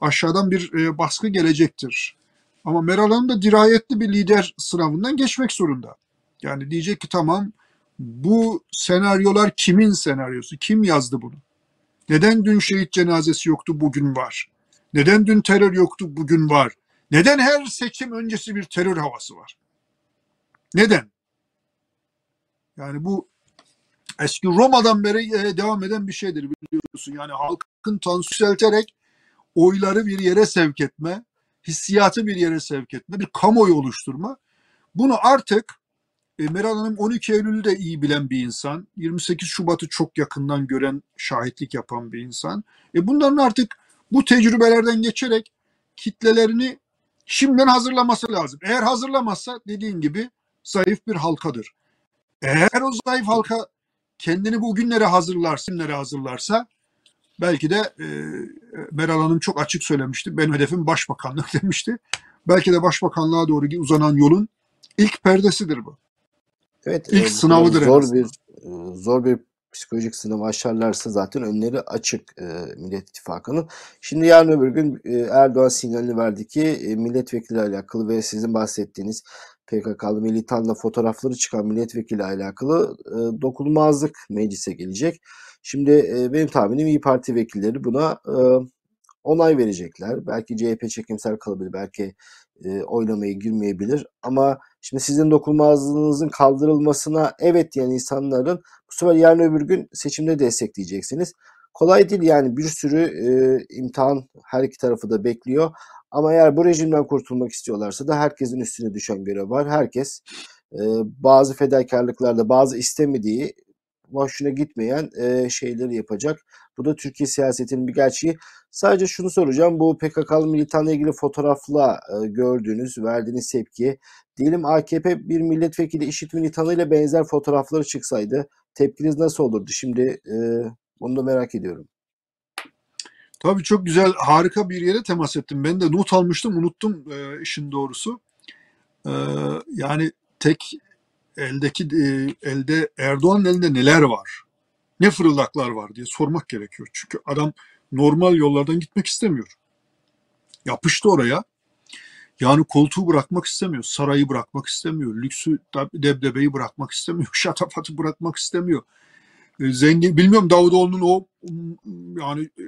aşağıdan bir e, baskı gelecektir. Ama Meral Hanım da dirayetli bir lider sınavından geçmek zorunda. Yani diyecek ki tamam bu senaryolar kimin senaryosu? Kim yazdı bunu? Neden dün şehit cenazesi yoktu bugün var? Neden dün terör yoktu bugün var? Neden her seçim öncesi bir terör havası var? Neden? Yani bu eski Roma'dan beri e, devam eden bir şeydir biliyorsun. Yani halkın tansiyon yükselterek oyları bir yere sevk etme, hissiyatı bir yere sevk etme, bir kamuoyu oluşturma. Bunu artık e, Meral Hanım 12 Eylül'ü de iyi bilen bir insan. 28 Şubat'ı çok yakından gören, şahitlik yapan bir insan. E bunların artık bu tecrübelerden geçerek kitlelerini şimdiden hazırlaması lazım. Eğer hazırlamazsa dediğin gibi zayıf bir halkadır. Eğer o zayıf halka kendini bugünlere hazırlarsa, günlere hazırlarsa belki de e, Meral Hanım çok açık söylemişti. Benim hedefim başbakanlık [laughs] demişti. Belki de başbakanlığa doğru uzanan yolun ilk perdesidir bu. Evet, İlk e, bu sınavıdır zor bir e, zor bir psikolojik sınavı aşarlarsa zaten önleri açık e, Millet İttifakı'nın. Şimdi yarın öbür gün e, Erdoğan sinyalini verdi ki e, milletvekili alakalı ve sizin bahsettiğiniz PKK'lı militanla fotoğrafları çıkan milletvekili alakalı e, dokunulmazlık meclise gelecek. Şimdi e, benim tahminim İyi Parti vekilleri buna e, onay verecekler. Belki CHP çekimsel kalabilir, belki e, oylamaya girmeyebilir. Ama şimdi sizin dokunulmazlığınızın kaldırılmasına evet diyen insanların bu sefer yarın öbür gün seçimde destekleyeceksiniz. Kolay değil yani bir sürü e, imtihan her iki tarafı da bekliyor. Ama eğer bu rejimden kurtulmak istiyorlarsa da herkesin üstüne düşen görev var. Herkes e, bazı fedakarlıklarda bazı istemediği hoşuna gitmeyen e, şeyleri yapacak. Bu da Türkiye siyasetinin bir gerçeği. Sadece şunu soracağım. Bu PKK'lı militanla ilgili fotoğrafla e, gördüğünüz, verdiğiniz tepki. Diyelim AKP bir milletvekili IŞİD militanıyla benzer fotoğrafları çıksaydı tepkiniz nasıl olurdu? Şimdi e, bunu da merak ediyorum. Tabii çok güzel, harika bir yere temas ettim. Ben de not almıştım, unuttum e, işin doğrusu. E, yani tek eldeki e, elde Erdoğan'ın elinde neler var? Ne fırıldaklar var diye sormak gerekiyor. Çünkü adam normal yollardan gitmek istemiyor. Yapıştı oraya. Yani koltuğu bırakmak istemiyor, sarayı bırakmak istemiyor, lüksü, debdebeyi bırakmak istemiyor, [laughs] şatafatı bırakmak istemiyor. E, zengin, bilmiyorum Davutoğlu'nun o yani e,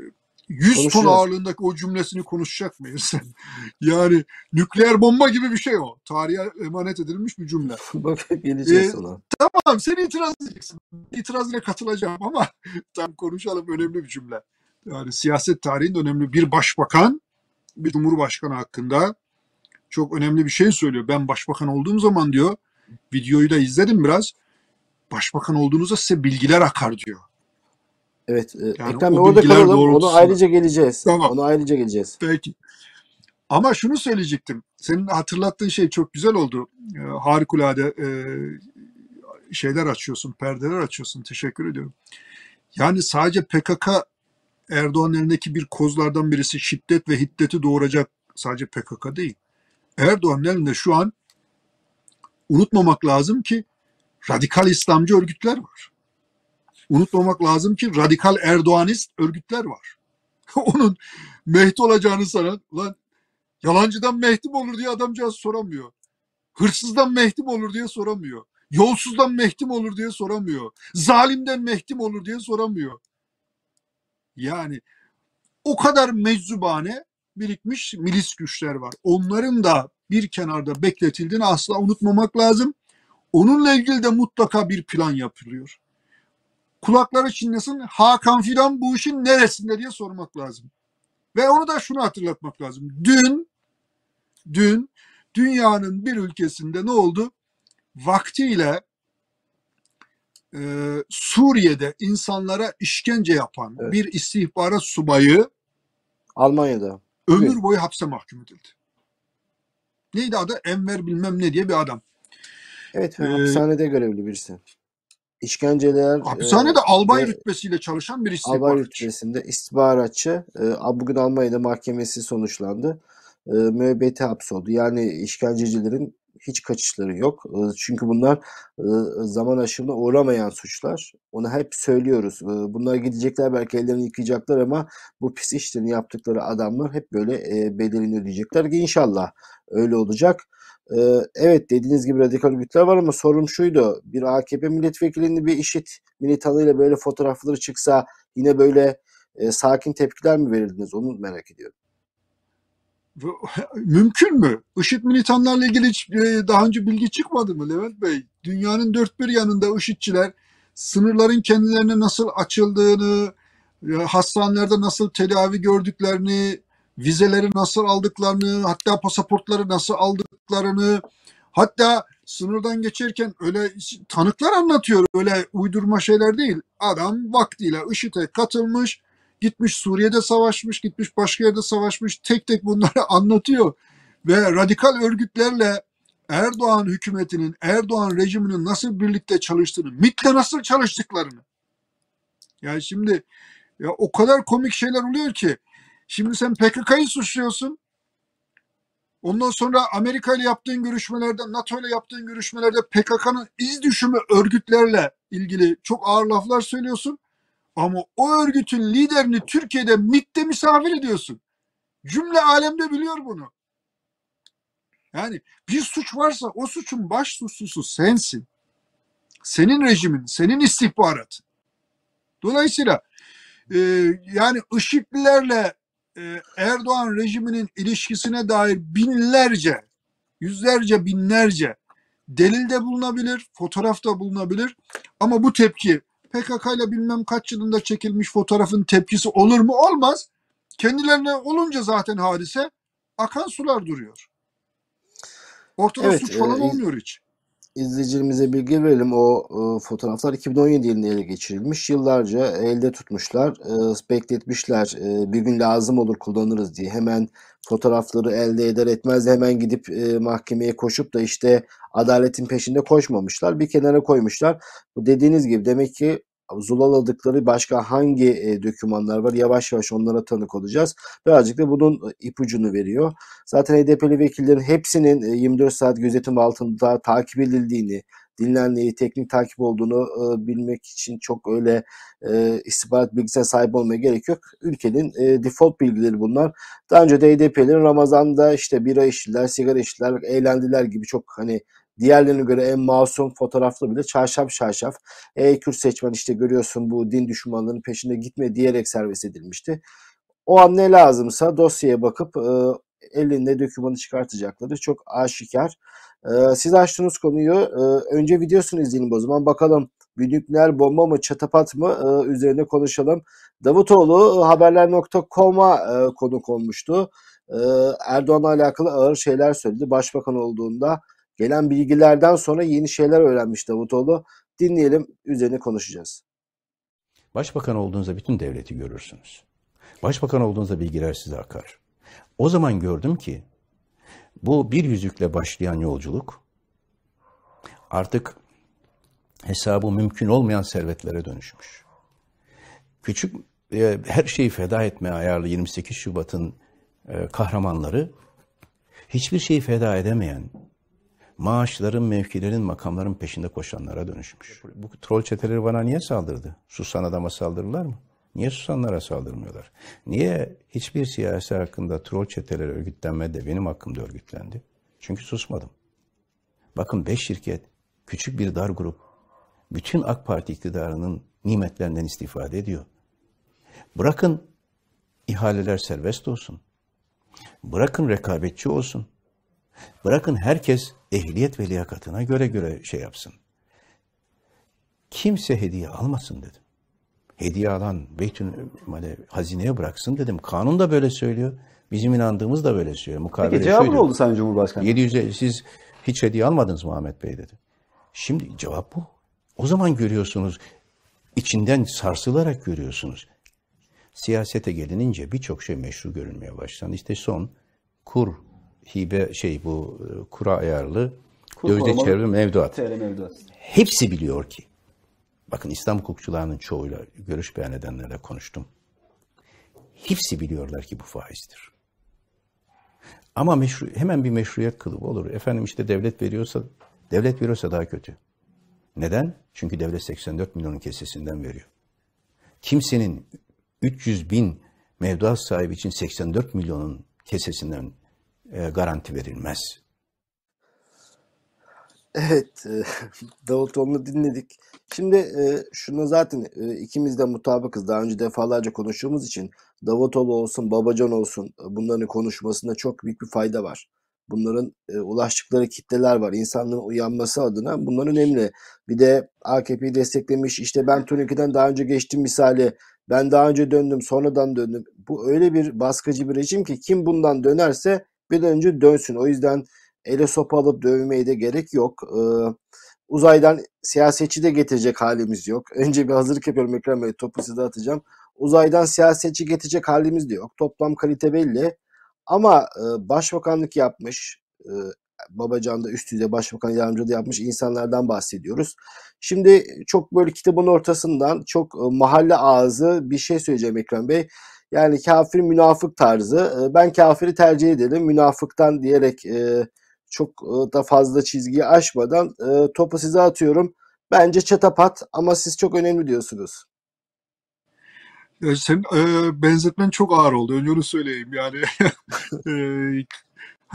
100 ton Konuşacağız. ağırlığındaki o cümlesini konuşacak mıyız? [laughs] yani nükleer bomba gibi bir şey o. Tarihe emanet edilmiş bir cümle. [laughs] Bak geleceğiz Ee, ona. Tamam sen itiraz edeceksin. İtirazına katılacağım ama [laughs] tam konuşalım önemli bir cümle. Yani siyaset tarihinde önemli bir başbakan bir cumhurbaşkanı hakkında çok önemli bir şey söylüyor. Ben başbakan olduğum zaman diyor videoyu da izledim biraz. Başbakan olduğunuzda size bilgiler akar diyor. Evet, e, Yani Ekrem orada kalalım. Onu ayrıca geleceğiz. Tamam. Onu ayrıca geleceğiz. Peki. Ama şunu söyleyecektim. Senin hatırlattığın şey çok güzel oldu. Ee, harikulade e, şeyler açıyorsun, perdeler açıyorsun. Teşekkür ediyorum. Yani sadece PKK Erdoğan'ın elindeki bir kozlardan birisi şiddet ve hiddeti doğuracak sadece PKK değil. Erdoğan'ın elinde şu an unutmamak lazım ki radikal İslamcı örgütler var. Unutmamak lazım ki radikal Erdoğanist örgütler var. [laughs] Onun Mehdi olacağını sanan, lan yalancıdan Mehdi mi olur diye adamcağız soramıyor. Hırsızdan Mehdi mi olur diye soramıyor. Yolsuzdan Mehdi mi olur diye soramıyor. Zalimden Mehdi mi olur diye soramıyor. Yani o kadar meczubane birikmiş milis güçler var. Onların da bir kenarda bekletildiğini asla unutmamak lazım. Onunla ilgili de mutlaka bir plan yapılıyor. Kulakları çınlasın Hakan filan bu işin neresinde diye sormak lazım. Ve onu da şunu hatırlatmak lazım. Dün dün dünyanın bir ülkesinde ne oldu? Vaktiyle e, Suriye'de insanlara işkence yapan Evet. bir istihbarat subayı Almanya'da. ömür boyu hapse mahkum edildi. Neydi adı? Enver bilmem ne diye bir adam. Evet, ve Ee, hapishanede görevli birisi. İşkenceler Hapishanede e, albay ve rütbesiyle çalışan bir albay rütbesinde istihbaratçı e, bugün Almanya'da mahkemesi sonuçlandı. E, müebbete hapsoldu. Yani işkencecilerin hiç kaçışları yok. E, çünkü bunlar e, zaman aşımına uğramayan suçlar. Onu hep söylüyoruz. E, bunlar gidecekler belki ellerini yıkayacaklar ama bu pis işlerini yaptıkları adamlar hep böyle e, bedelini ödeyecekler ki inşallah öyle olacak. E, evet dediğiniz gibi radikal örgütler var ama sorum şuydu. Bir AKP milletvekilinin bir IŞİD militanıyla böyle fotoğrafları çıksa yine böyle e, sakin tepkiler mi verirdiniz? Onu merak ediyorum. [laughs] Mümkün mü? IŞİD militanlarla ilgili hiç e, daha önce bilgi çıkmadı mı Levent Bey? Dünyanın dört bir yanında IŞİD'çiler sınırların kendilerine nasıl açıldığını, e, hastanelerde nasıl tedavi gördüklerini, vizeleri nasıl aldıklarını, hatta pasaportları nasıl aldıklarını, hatta sınırdan geçerken öyle tanıklar anlatıyor. Öyle uydurma şeyler değil. Adam vaktiyle IŞİD'e katılmış, gitmiş Suriye'de savaşmış, gitmiş başka yerde savaşmış. Tek tek bunları [laughs] anlatıyor. Ve radikal örgütlerle Erdoğan hükümetinin, Erdoğan rejiminin nasıl birlikte çalıştığını, MİT'le nasıl çalıştıklarını. Yani şimdi ya o kadar komik şeyler oluyor ki. Şimdi sen PKK'yı suçluyorsun. Ondan sonra Amerika ile yaptığın görüşmelerde, NATO ile yaptığın görüşmelerde PKK'nın iz düşümü örgütlerle ilgili çok ağır laflar söylüyorsun. Ama o örgütün liderini Türkiye'de MİT'te misafir ediyorsun. Cümle alemde biliyor bunu. Yani bir suç varsa o suçun baş suçlusu sensin. Senin rejimin, senin istihbaratın. Dolayısıyla e, yani IŞİD'lilerle e, Erdoğan rejiminin ilişkisine dair binlerce, yüzlerce, binlerce delilde bulunabilir, fotoğrafta bulunabilir. Ama bu tepki PKK ile bilmem kaç yılında çekilmiş fotoğrafın tepkisi olur mu? Olmaz. Kendilerine olunca zaten hadise akan sular duruyor. Ortada Evet, suç falan e, olmuyor hiç. İzleyicilerimize bilgi verelim. O e, fotoğraflar 2017 yılında ele geçirilmiş. Yıllarca elde tutmuşlar, e, bekletmişler. E, bir gün lazım olur kullanırız diye. Hemen fotoğrafları elde eder etmez hemen gidip e, mahkemeye koşup da işte adaletin peşinde koşmamışlar. Bir kenara koymuşlar. Bu dediğiniz gibi demek ki zulaladıkları başka hangi e, dokümanlar var yavaş yavaş onlara tanık olacağız. Birazcık da bunun e, ipucunu veriyor. Zaten HDP'li vekillerin hepsinin e, 24 saat gözetim altında takip edildiğini, dinlendiği, teknik takip olduğunu e, bilmek için çok öyle e, istihbarat bilgisine sahip olmaya gerek yok. Ülkenin e, default bilgileri bunlar. Daha önce de HDP'lerin Ramazan'da işte bira içtiler, sigara içtiler, eğlendiler gibi çok hani diğerlerine göre en masum fotoğraflı bile çarşaf çarşaf. Ey Kürt seçmen işte görüyorsun bu din düşmanlarının peşinde gitme diyerek servis edilmişti. O an ne lazımsa dosyaya bakıp e, elinde dokümanı çıkartacakları çok aşikar. E, siz açtığınız konuyu e, önce videosunu izleyelim o zaman bakalım bir nükleer bomba mı çatapat mı e, üzerine konuşalım. Davutoğlu e, haberler.com'a e, konuk olmuştu. E, Erdoğan'la alakalı ağır şeyler söyledi. Başbakan olduğunda gelen bilgilerden sonra yeni şeyler öğrenmiş Davutoğlu. Dinleyelim üzerine konuşacağız. Başbakan olduğunuzda bütün devleti görürsünüz. Başbakan olduğunuzda bilgiler size akar. O zaman gördüm ki bu bir yüzükle başlayan yolculuk artık hesabı mümkün olmayan servetlere dönüşmüş. Küçük e, her şeyi feda etmeye ayarlı 28 Şubat'ın e, kahramanları hiçbir şeyi feda edemeyen maaşların, mevkilerin, makamların peşinde koşanlara dönüşmüş. Bu troll çeteleri bana niye saldırdı? Susan adama saldırırlar mı? Niye susanlara saldırmıyorlar? Niye hiçbir siyasi hakkında troll çeteleri örgütlenmedi de benim hakkımda örgütlendi? Çünkü susmadım. Bakın beş şirket, küçük bir dar grup, bütün AK Parti iktidarının nimetlerinden istifade ediyor. Bırakın ihaleler serbest olsun. Bırakın rekabetçi olsun. Bırakın herkes ehliyet ve liyakatına göre göre şey yapsın. Kimse hediye almasın dedim. Hediye alan Beytül Male hazineye bıraksın dedim. Kanun da böyle söylüyor. Bizim inandığımız da böyle söylüyor. Mukavele Peki cevabı ne oldu Sayın Cumhurbaşkanı? 750 siz hiç hediye almadınız mı Ahmet Bey dedi. Şimdi cevap bu. O zaman görüyorsunuz içinden sarsılarak görüyorsunuz. Siyasete gelinince birçok şey meşru görünmeye başlandı. İşte son kur hibe şey bu e, kura ayarlı Kur dövizde çevre mevduat. Mevduat. Hepsi biliyor ki. Bakın İslam hukukçularının çoğuyla görüş beyan edenlerle konuştum. Hepsi biliyorlar ki bu faizdir. Ama meşru, hemen bir meşruiyet kılıbı olur. Efendim işte devlet veriyorsa, devlet veriyorsa daha kötü. Neden? Çünkü devlet 84 milyonun kesesinden veriyor. Kimsenin 300 bin mevduat sahibi için 84 milyonun kesesinden e, garanti verilmez. Evet, e, [laughs] Davutoğlu'nu dinledik. Şimdi e, şuna zaten e, ikimiz de mutabıkız. Daha önce defalarca konuştuğumuz için Davutoğlu olsun, Babacan olsun e, bunların konuşmasında çok büyük bir fayda var. Bunların e, ulaştıkları kitleler var. İnsanların uyanması adına bunlar önemli. Bir de AKP'yi desteklemiş. İşte ben Turnike'den daha önce geçtim misali. Ben daha önce döndüm, sonradan döndüm. Bu öyle bir baskıcı bir rejim ki kim bundan dönerse bir önce dönsün. O yüzden ele sopa alıp dövmeye de gerek yok. Ee, uzaydan siyasetçi de getirecek halimiz yok. [laughs] Önce bir hazırlık yapıyorum Ekrem Bey topu size atacağım. Uzaydan siyasetçi getirecek halimiz de yok. Toplam kalite belli. Ama e, başbakanlık yapmış, e, Babacan da üst düzey başbakan yardımcılığı yapmış insanlardan bahsediyoruz. Şimdi çok böyle kitabın ortasından çok e, mahalle ağzı bir şey söyleyeceğim Ekrem Bey. Yani kafir münafık tarzı. E, ben kafiri tercih ederim. Münafıktan diyerek e, çok e, da fazla çizgiyi aşmadan e, topu size atıyorum. Bence çatapat ama siz çok önemli diyorsunuz. E, Sen e, benzetmen çok ağır oldu. Önce onu söyleyeyim. Yani [laughs] e,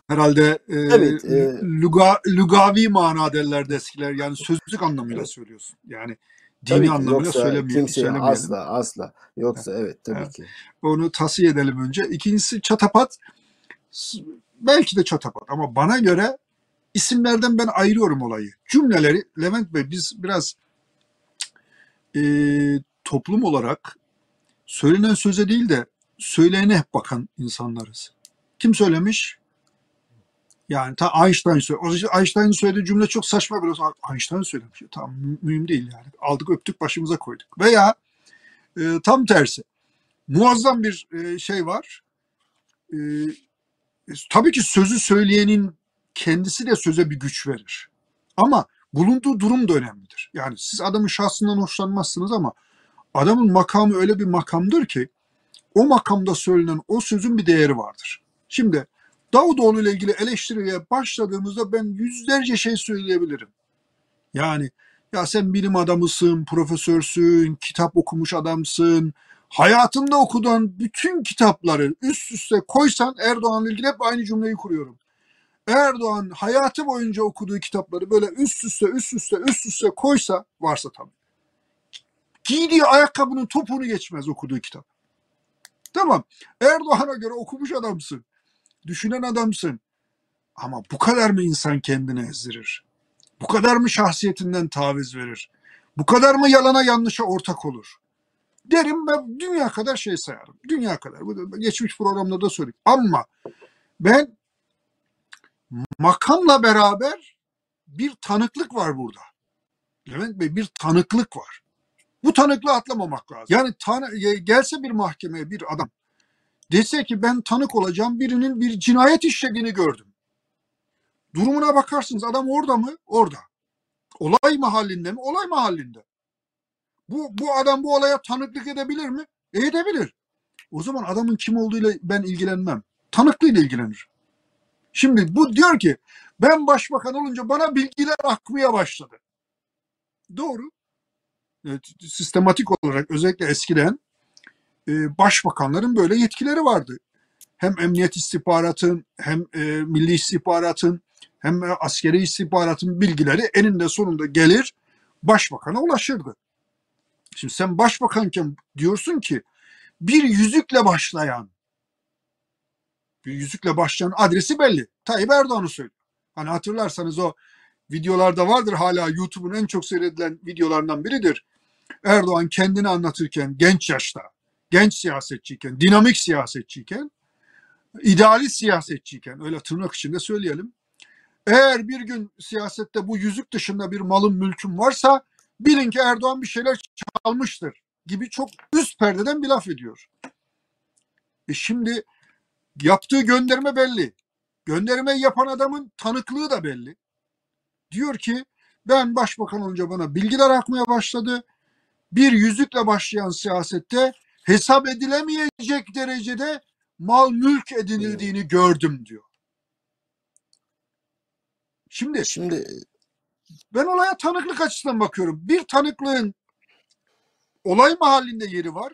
herhalde e, Evet, e, luga, lugavi mana derlerdi eskiler. Yani sözlük anlamıyla söylüyorsun. Yani dini Tabii ki anlamıyla yoksa söylemiyor, kimseye söylemeyelim. asla asla yoksa evet tabii Evet. ki. Onu tavsiye edelim önce. İkincisi çatapat. Belki de çatapat ama bana göre isimlerden ben ayırıyorum olayı. Cümleleri Levent Bey biz biraz e, toplum olarak söylenen söze değil de söyleyene hep bakan insanlarız. Kim söylemiş? Yani ta Einstein söyledi. Einstein'ın söylediği cümle çok saçma biraz. Einstein söylemiş. Tamam mü- mühim değil yani. Aldık öptük başımıza koyduk. Veya e, tam tersi. Muazzam bir e, şey var. E, e, tabii ki sözü söyleyenin kendisi de söze bir güç verir. Ama bulunduğu durum da önemlidir. Yani siz adamın şahsından hoşlanmazsınız ama adamın makamı öyle bir makamdır ki o makamda söylenen o sözün bir değeri vardır. Şimdi Davutoğlu ile ilgili eleştiriye başladığımızda ben yüzlerce şey söyleyebilirim. Yani ya sen bilim adamısın, profesörsün, kitap okumuş adamsın. Hayatımda okuduğun bütün kitapları üst üste koysan Erdoğan'la ilgili hep aynı cümleyi kuruyorum. Erdoğan hayatı boyunca okuduğu kitapları böyle üst üste üst üste üst üste koysa varsa tabii. Giydiği ayakkabının topunu geçmez okuduğu kitap. Tamam. Erdoğan'a göre okumuş adamsın. Düşünen adamsın. Ama bu kadar mı insan kendini ezdirir? Bu kadar mı şahsiyetinden taviz verir? Bu kadar mı yalana yanlışa ortak olur? Derim ben dünya kadar şey sayarım. Dünya kadar. Bu geçmiş programlarda söyledim. Ama ben makamla beraber bir tanıklık var burada. Levent Bey bir tanıklık var. Bu tanıklığı atlamamak lazım. Yani tanı, gelse bir mahkemeye bir adam dese ki ben tanık olacağım birinin bir cinayet işlediğini gördüm. Durumuna bakarsınız adam orada mı? Orada. Olay mahallinde mi? Olay mahallinde. Bu, bu adam bu olaya tanıklık edebilir mi? E, edebilir. O zaman adamın kim olduğuyla ben ilgilenmem. Tanıklığıyla ilgilenir. Şimdi bu diyor ki ben başbakan olunca bana bilgiler akmaya başladı. Doğru. Evet, sistematik olarak özellikle eskiden e, başbakanların böyle yetkileri vardı. Hem emniyet istihbaratın hem e, milli istihbaratın hem e, askeri istihbaratın bilgileri eninde sonunda gelir başbakana ulaşırdı. Şimdi sen başbakanken diyorsun ki bir yüzükle başlayan bir yüzükle başlayan adresi belli. Tayyip Erdoğan'ı söylüyor. Hani hatırlarsanız o videolarda vardır hala YouTube'un en çok seyredilen videolarından biridir. Erdoğan kendini anlatırken genç yaşta, genç siyasetçiyken, dinamik siyasetçiyken, idealist siyasetçiyken öyle tırnak içinde söyleyelim. Eğer bir gün siyasette bu yüzük dışında bir malın mülkün varsa bilin ki Erdoğan bir şeyler çalmıştır gibi çok üst perdeden bir laf ediyor. E şimdi yaptığı gönderme belli. Gönderme yapan adamın tanıklığı da belli. Diyor ki ben başbakan olunca bana bilgiler akmaya başladı. Bir yüzükle başlayan siyasette hesap edilemeyecek derecede mal mülk edinildiğini gördüm diyor. Şimdi Şimdi ben olaya tanıklık açısından bakıyorum. Bir tanıklığın olay mahallinde yeri var.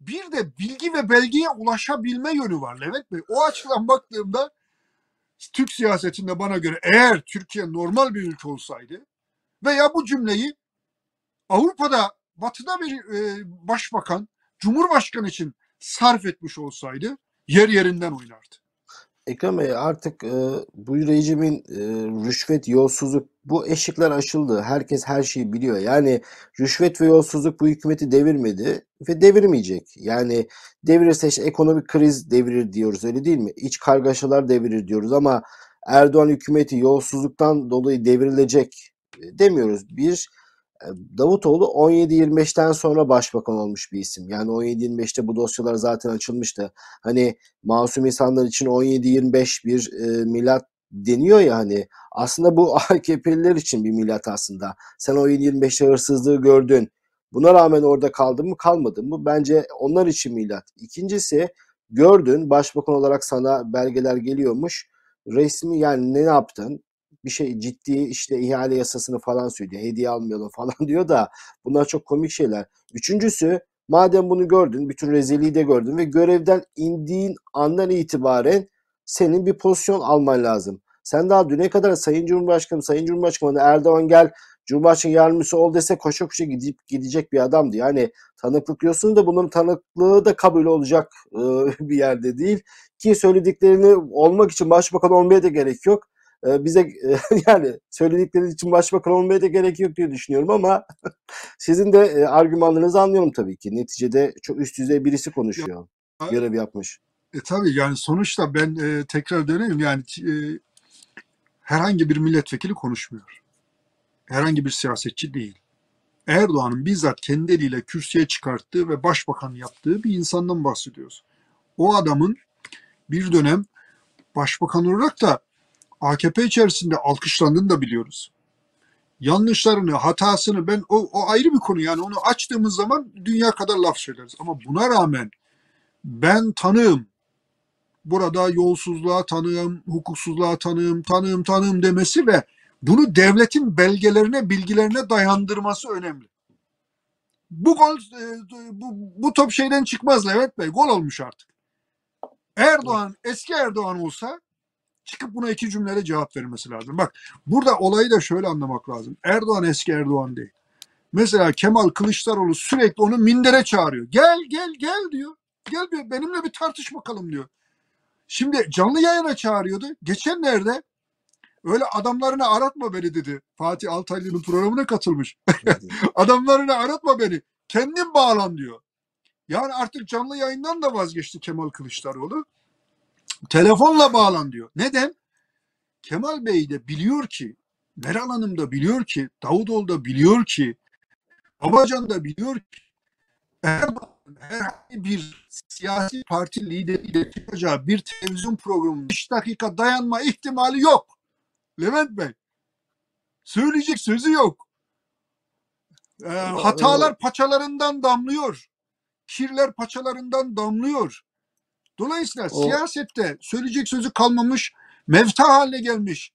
Bir de bilgi ve belgeye ulaşabilme yönü var Levent Bey. O açıdan baktığımda Türk siyasetinde bana göre eğer Türkiye normal bir ülke olsaydı veya bu cümleyi Avrupa'da batıda bir e, başbakan Cumhurbaşkanı için sarf etmiş olsaydı yer yerinden oynardı. Ekrem Bey artık e, bu rejimin e, rüşvet, yolsuzluk bu eşikler aşıldı. Herkes her şeyi biliyor. Yani rüşvet ve yolsuzluk bu hükümeti devirmedi ve devirmeyecek. Yani devirirse işte ekonomik kriz devirir diyoruz öyle değil mi? İç kargaşalar devirir diyoruz ama Erdoğan hükümeti yolsuzluktan dolayı devrilecek e, demiyoruz. Bir Davutoğlu 17-25'ten sonra başbakan olmuş bir isim. Yani 17-25'te bu dosyalar zaten açılmıştı. Hani masum insanlar için 17-25 bir e, milat deniyor ya hani aslında bu [laughs] AKP'liler için bir milat aslında. Sen 17-25'te hırsızlığı gördün. Buna rağmen orada kaldı mı kalmadı mı? Bence onlar için milat. İkincisi gördün başbakan olarak sana belgeler geliyormuş. Resmi yani ne yaptın? Bir şey ciddi işte ihale yasasını falan söylüyor. Hediye almayalım falan [laughs] diyor da bunlar çok komik şeyler. Üçüncüsü madem bunu gördün, bütün rezilliği de gördün ve görevden indiğin andan itibaren senin bir pozisyon alman lazım. Sen daha düne kadar Sayın Cumhurbaşkanı, Sayın Cumhurbaşkanı Erdoğan gel Cumhurbaşkanı yardımcısı ol dese koşa koşa gidip gidecek bir adamdı. Yani tanıklık diyorsun da bunun tanıklığı da kabul olacak e, [laughs] bir yerde değil. Ki söylediklerini olmak için başbakan olmaya da gerek yok. E, bize e, [laughs] yani söyledikleri için başbakan olmaya da gerek yok diye düşünüyorum ama [laughs] sizin de e, argümanlarınızı anlıyorum tabii ki. Neticede çok üst düzey birisi konuşuyor. Ya- Görev yapmış. E tabii yani sonuçta ben e, tekrar döneyim yani e, herhangi bir milletvekili konuşmuyor. Herhangi bir siyasetçi değil. Erdoğan'ın bizzat kendi eliyle kürsüye çıkarttığı ve başbakan yaptığı bir insandan bahsediyoruz. O adamın bir dönem başbakan olarak da AKP içerisinde alkışlandığını da biliyoruz. Yanlışlarını, hatasını ben o, o ayrı bir konu yani onu açtığımız zaman dünya kadar laf söyleriz. Ama buna rağmen ben tanığım, burada yolsuzluğa tanığım, hukuksuzluğa tanığım, tanığım, tanığım demesi ve bunu devletin belgelerine, bilgilerine dayandırması önemli. Bu gol, e, bu, bu top şeyden çıkmaz Levent Bey. Gol olmuş artık. Erdoğan, eski Erdoğan olsa çıkıp buna iki cümleyle cevap vermesi lazım. Bak burada olayı da şöyle anlamak lazım. Erdoğan eski Erdoğan değil. Mesela Kemal Kılıçdaroğlu sürekli onu mindere çağırıyor. Gel gel gel diyor. Gel bir, benimle bir tartış bakalım diyor. Şimdi canlı yayına çağırıyordu. Geçenlerde öyle adamlarını aratma beni dedi. Fatih Altaylı'nın programına katılmış. [laughs] adamlarını aratma beni. Kendin bağlan diyor. Yani artık canlı yayından da vazgeçti Kemal Kılıçdaroğlu. Telefonla bağlan diyor. Neden? Kemal Bey de biliyor ki, Meral Hanım da biliyor ki, Davutoğlu da biliyor ki, Babacan da biliyor ki, Erdoğan herhangi bir siyasi parti lideriyle çıkacağı bir televizyon programı 5 dakika dayanma ihtimali yok. Levent Bey. Söyleyecek sözü yok. Ee, hatalar paçalarından damlıyor. Kirler paçalarından damlıyor. Dolayısıyla O- siyasette söyleyecek sözü kalmamış, mevta haline gelmiş,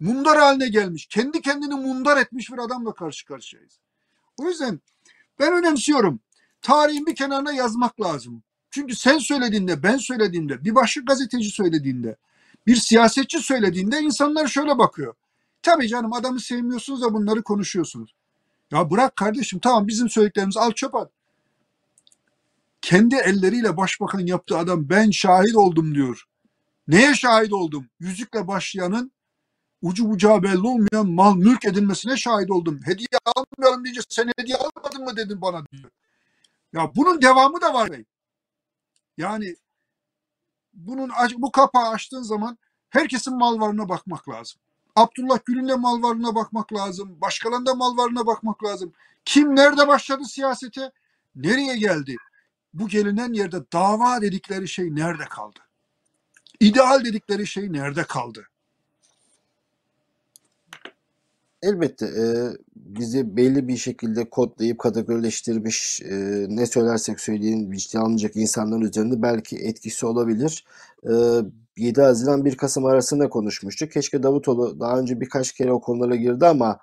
mundar haline gelmiş, kendi kendini mundar etmiş bir adamla karşı karşıyayız. O yüzden ben önemsiyorum. Tarihin bir kenarına yazmak lazım. Çünkü sen söylediğinde, ben söylediğimde, bir başka gazeteci söylediğinde, bir siyasetçi söylediğinde insanlar şöyle bakıyor. Tabii canım adamı sevmiyorsunuz da bunları konuşuyorsunuz. Ya bırak kardeşim tamam bizim söylediklerimizi al çöp at. Kendi elleriyle başbakan yaptığı adam ben şahit oldum diyor. Neye şahit oldum? Yüzükle başlayanın ucu bucağı belli olmayan mal mülk edilmesine şahit oldum. Hediye almayalım deyince sen hediye almadın mı dedin bana diyor. Ya bunun devamı da var bey. Yani bunun bu kapağı açtığın zaman herkesin mal varlığına bakmak lazım. Abdullah Gül'ün de mal varlığına bakmak lazım. Başkalarının da mal varlığına bakmak lazım. Kim nerede başladı siyasete? Nereye geldi? Bu gelinen yerde dava dedikleri şey nerede kaldı? İdeal dedikleri şey nerede kaldı? Elbette e, bizi belli bir şekilde kodlayıp kategorileştirmiş e, ne söylersek söyleyin ciddiye alınacak insanların üzerinde belki etkisi olabilir. E, 7 Haziran 1 Kasım arasında konuşmuştuk. Keşke Davutoğlu daha önce birkaç kere o konulara girdi ama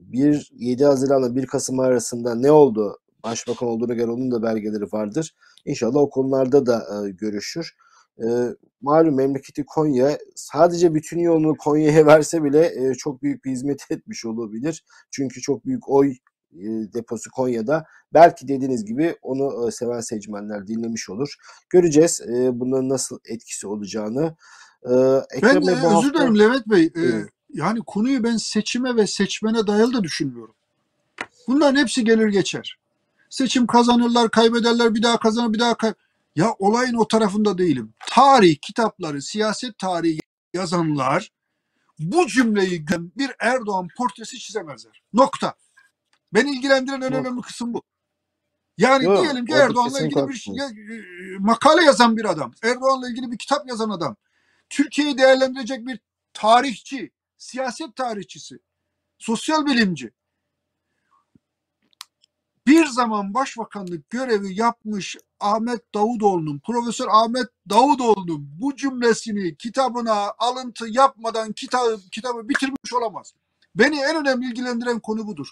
1 7 Haziran'la 1 Kasım arasında ne oldu? Başbakan olduğuna göre onun da belgeleri vardır. İnşallah o konularda da e, görüşür. E, malum memleketi Konya sadece bütün yolunu Konya'ya [laughs] verse bile e, çok büyük bir hizmet etmiş olabilir. Çünkü çok büyük oy e, deposu Konya'da. Belki dediğiniz gibi onu e, seven seçmenler dinlemiş olur. Göreceğiz e, bunların nasıl etkisi olacağını. E, Ekrem Ben Bey e, bu özür dilerim Levent Bey. E, yani konuyu ben seçime ve seçmene dayalı da düşünmüyorum. Bunların hepsi gelir geçer. Seçim kazanırlar, kaybederler, bir daha kazanır, bir daha kay Ya olayın o tarafında değilim. Tarih kitapları, siyaset tarihi yazanlar bu cümleyi bir Erdoğan portresi çizemezler. Nokta. Beni ilgilendiren en önemli kısım bu. Yani Yok, diyelim ki Erdoğan'la ilgili bir şey, ya, e, makale yazan bir adam, Erdoğan'la ilgili bir kitap yazan adam, Türkiye'yi değerlendirecek bir tarihçi, siyaset tarihçisi, sosyal bilimci. Bir zaman başbakanlık görevi yapmış Ahmet Davutoğlu'nun, Profesör Ahmet Davutoğlu'nun bu cümlesini kitabına alıntı yapmadan kitabı, kitabı bitirmiş olamaz. Beni en önemli ilgilendiren konu budur.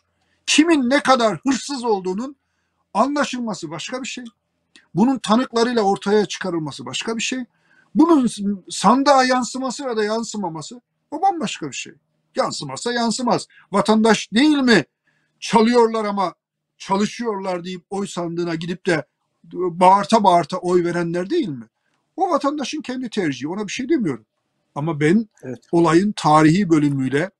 Kimin ne kadar hırsız olduğunun anlaşılması başka bir şey. Bunun tanıklarıyla ortaya çıkarılması başka bir şey. Bunun sandığa yansıması ya da yansımaması o bambaşka bir şey. Yansımazsa yansımaz. Vatandaş değil mi? Çalıyorlar ama çalışıyorlar deyip oy sandığına gidip de bağırta bağırta oy verenler değil mi? O vatandaşın kendi tercihi. Ona bir şey demiyorum. Ama ben Evet. olayın tarihi bölümüyle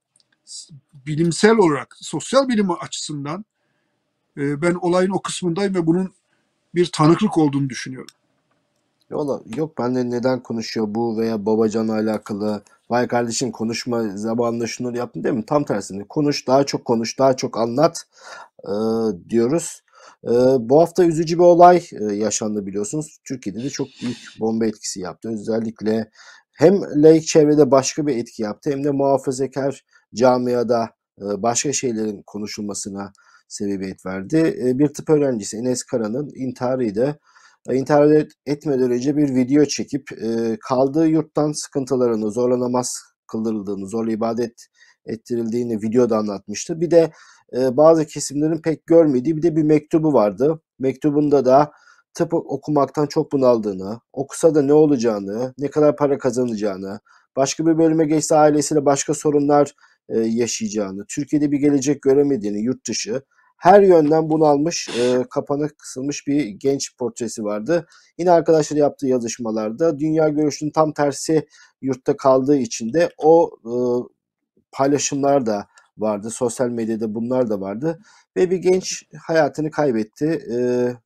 bilimsel olarak sosyal bilimi açısından e, ben olayın o kısmındayım ve bunun bir tanıklık olduğunu düşünüyorum. Yola, yok ben de neden konuşuyor bu veya Babacan'la alakalı. Vay kardeşim konuşma zamanında şunları yaptın değil mi? Tam tersine konuş, daha çok konuş, daha çok anlat e, diyoruz. E, bu hafta üzücü bir olay e, yaşandı biliyorsunuz. Türkiye'de de çok büyük bomba etkisi yaptı. Özellikle hem laik çevrede başka bir etki yaptı hem de muhafazakar camiada e, başka şeylerin konuşulmasına sebebiyet verdi. E, bir tıp öğrencisi Enes Kara'nın intiharıydı. İntihar et- etmeden önce bir video çekip e, kaldığı yurttan sıkıntılarını, zorla namaz kıldırıldığını, zorla ibadet ettirildiğini videoda anlatmıştı. Bir de e, bazı kesimlerin pek görmediği bir de bir mektubu vardı. Mektubunda da tıp okumaktan çok bunaldığını, okusa da ne olacağını, ne kadar para kazanacağını, başka bir bölüme geçse ailesiyle başka sorunlar e, yaşayacağını, Türkiye'de bir gelecek göremediğini, yurt dışı, her yönden bunalmış, e, kapana kısılmış bir genç portresi vardı. Yine arkadaşlar yaptığı yazışmalarda dünya görüşünün tam tersi yurtta kaldığı için de o e, paylaşımlar da vardı. Sosyal medyada bunlar da vardı. Ve bir genç hayatını kaybetti. E,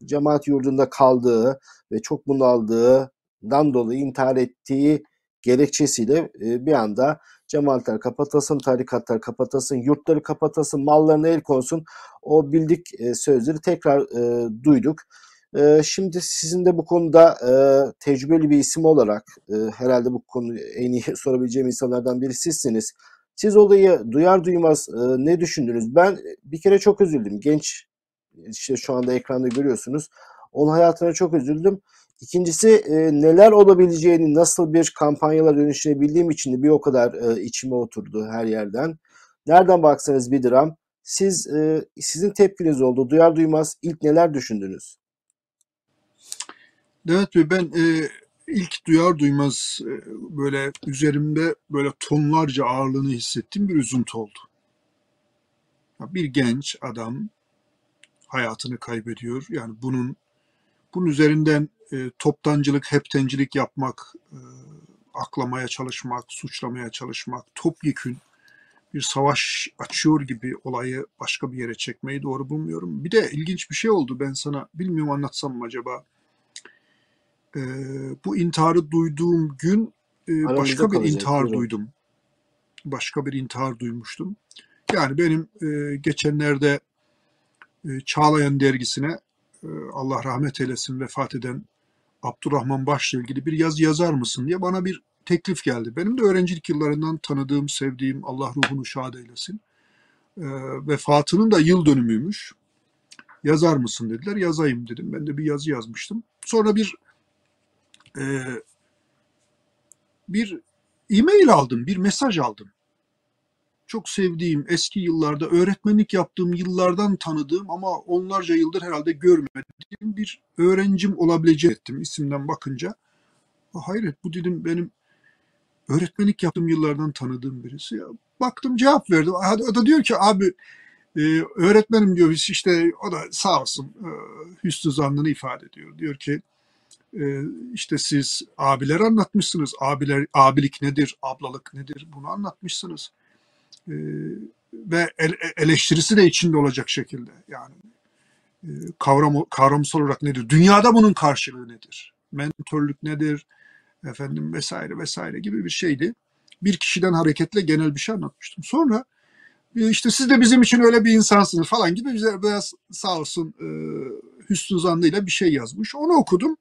cemaat yurdunda kaldığı ve çok bunaldığından dolayı intihar ettiği gerekçesiyle e, bir anda cemaatler kapatılsın, tarikatlar kapatılsın, yurtları kapatılsın, mallarına el konsun. O bildik e, sözleri tekrar e, duyduk. E, şimdi sizin de bu konuda e, tecrübeli bir isim olarak e, herhalde bu konuyu en iyi [laughs] sorabileceğim insanlardan biri sizsiniz. Siz olayı duyar duymaz e, ne düşündünüz? Ben bir kere çok üzüldüm. Genç işte şu anda ekranda görüyorsunuz. Onun hayatına çok üzüldüm. İkincisi e, neler olabileceğini nasıl bir kampanyalar dönüştürebildiğim için de bir o kadar e, içime oturdu her yerden. Nereden baksanız bir dram. Siz e, sizin tepkiniz oldu. Duyar duymaz ilk neler düşündünüz? Evet ben e, ilk duyar duymaz e, böyle üzerimde böyle tonlarca ağırlığını hissettiğim bir üzüntü oldu. Bir genç adam hayatını kaybediyor. Yani bunun bunun üzerinden e, toptancılık, heptencilik yapmak, e, aklamaya çalışmak, suçlamaya çalışmak, topyekün bir savaş açıyor gibi olayı başka bir yere çekmeyi doğru bulmuyorum. Bir de ilginç bir şey oldu. Ben sana bilmiyorum anlatsam mı acaba? E, bu intiharı duyduğum gün e, başka bir intihar Buyurun. duydum. Başka bir intihar duymuştum. Yani benim e, geçenlerde e, Çağlayan dergisine Allah rahmet eylesin vefat eden Abdurrahman Baş'la ilgili bir yazı yazar mısın diye bana bir teklif geldi. Benim de öğrencilik yıllarından tanıdığım, sevdiğim Allah ruhunu şad eylesin. E, vefatının da yıl dönümüymüş. Yazar mısın dediler. Yazayım dedim. Ben de bir yazı yazmıştım. Sonra bir e, bir e-mail aldım, bir mesaj aldım. Çok sevdiğim, eski yıllarda öğretmenlik yaptığım yıllardan tanıdığım ama onlarca yıldır herhalde görmediğim bir öğrencim olabileceği ettim isimden bakınca. "Aa, Hayret bu dedim benim öğretmenlik yaptığım yıllardan tanıdığım birisi. Ya, baktım cevap verdi. Ha- O da diyor ki abi e, öğretmenim diyor biz işte o da sağ olsun e, hüsnü zannını ifade ediyor. Diyor ki e, işte siz abiler anlatmışsınız. Abiler abilik nedir, ablalık nedir bunu anlatmışsınız. E, ve el- eleştirisi de içinde olacak şekilde. Yani e, kavram kavramsal olarak nedir? Dünyada bunun karşılığı nedir? Mentörlük nedir? Efendim vesaire vesaire gibi bir şeydi. Bir kişiden hareketle genel bir şey anlatmıştım. Sonra e, işte siz de bizim için öyle bir insansınız falan gibi bize biraz sağ olsun e, hüsnü zannıyla bir şey yazmış. Onu okudum.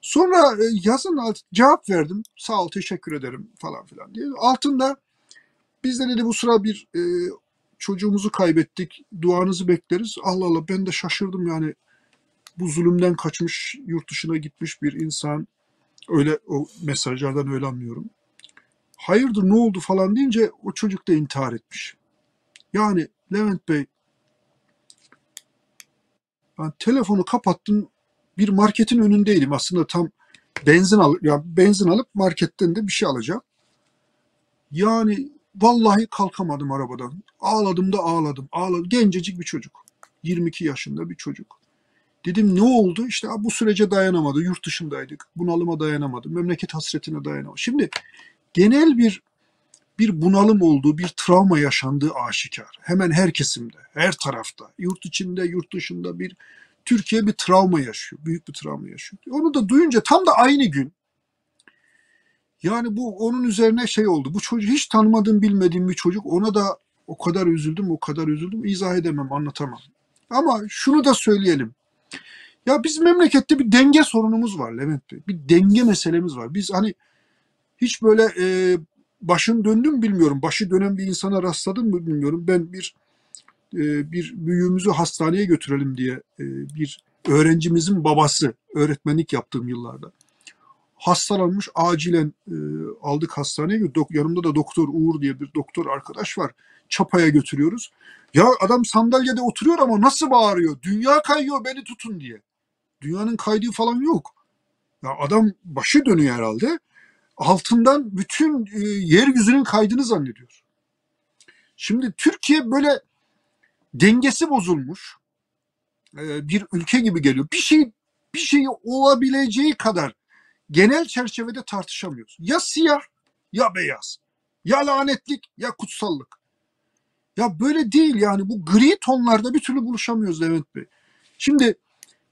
Sonra e, yazın alt, cevap verdim. Sağ ol teşekkür ederim falan filan diye. Altında biz de dedi bu sıra bir e, çocuğumuzu kaybettik. Duanızı bekleriz. Allah Allah ben de şaşırdım yani. Bu zulümden kaçmış, yurt dışına gitmiş bir insan. Öyle o mesajlardan öyle anlıyorum. Hayırdır ne oldu falan deyince o çocuk da intihar etmiş. Yani Levent Bey ben telefonu kapattım bir marketin önündeydim aslında tam benzin al ya benzin alıp marketten de bir şey alacağım. Yani vallahi kalkamadım arabadan. Ağladım da ağladım. Ağladım. Gencecik bir çocuk. 22 yaşında bir çocuk. Dedim ne oldu? İşte "Aa, bu sürece dayanamadı. Yurt dışındaydık. Bunalıma dayanamadı. Memleket hasretine dayanamadı. Şimdi genel bir bir bunalım olduğu, bir travma yaşandığı aşikar. Hemen her kesimde, her tarafta, yurt içinde, yurt dışında bir Türkiye bir travma yaşıyor. Büyük bir travma yaşıyor. Onu da duyunca tam da aynı gün yani bu onun üzerine şey oldu. Bu çocuk hiç tanımadığım bilmediğim bir çocuk. Ona da o kadar üzüldüm, o kadar üzüldüm. İzah edemem, anlatamam. Ama şunu da söyleyelim. Ya biz memlekette bir denge sorunumuz var Levent Bey. Bir denge meselemiz var. Biz hani hiç böyle e, başın döndü mü bilmiyorum. Başı dönen bir insana rastladım mı bilmiyorum. Ben bir e, bir büyüğümüzü hastaneye götürelim diye e, bir öğrencimizin babası öğretmenlik yaptığım yıllarda hastalanmış acilen e, aldık hastaneye. Dok- yanımda da doktor Uğur diye bir doktor arkadaş var. Çapaya götürüyoruz. Ya adam sandalyede oturuyor ama nasıl bağırıyor? Dünya kayıyor beni tutun diye. Dünyanın kaydığı falan yok. Ya adam başı dönüyor herhalde. Altından bütün e, yeryüzünün kaydığını zannediyor. Şimdi Türkiye böyle dengesi bozulmuş. E, bir ülke gibi geliyor. Bir şey bir şey olabileceği kadar genel çerçevede tartışamıyoruz. Ya siyah ya beyaz. Ya lanetlik ya kutsallık. Ya böyle değil yani bu gri tonlarda bir türlü buluşamıyoruz Levent Bey. Şimdi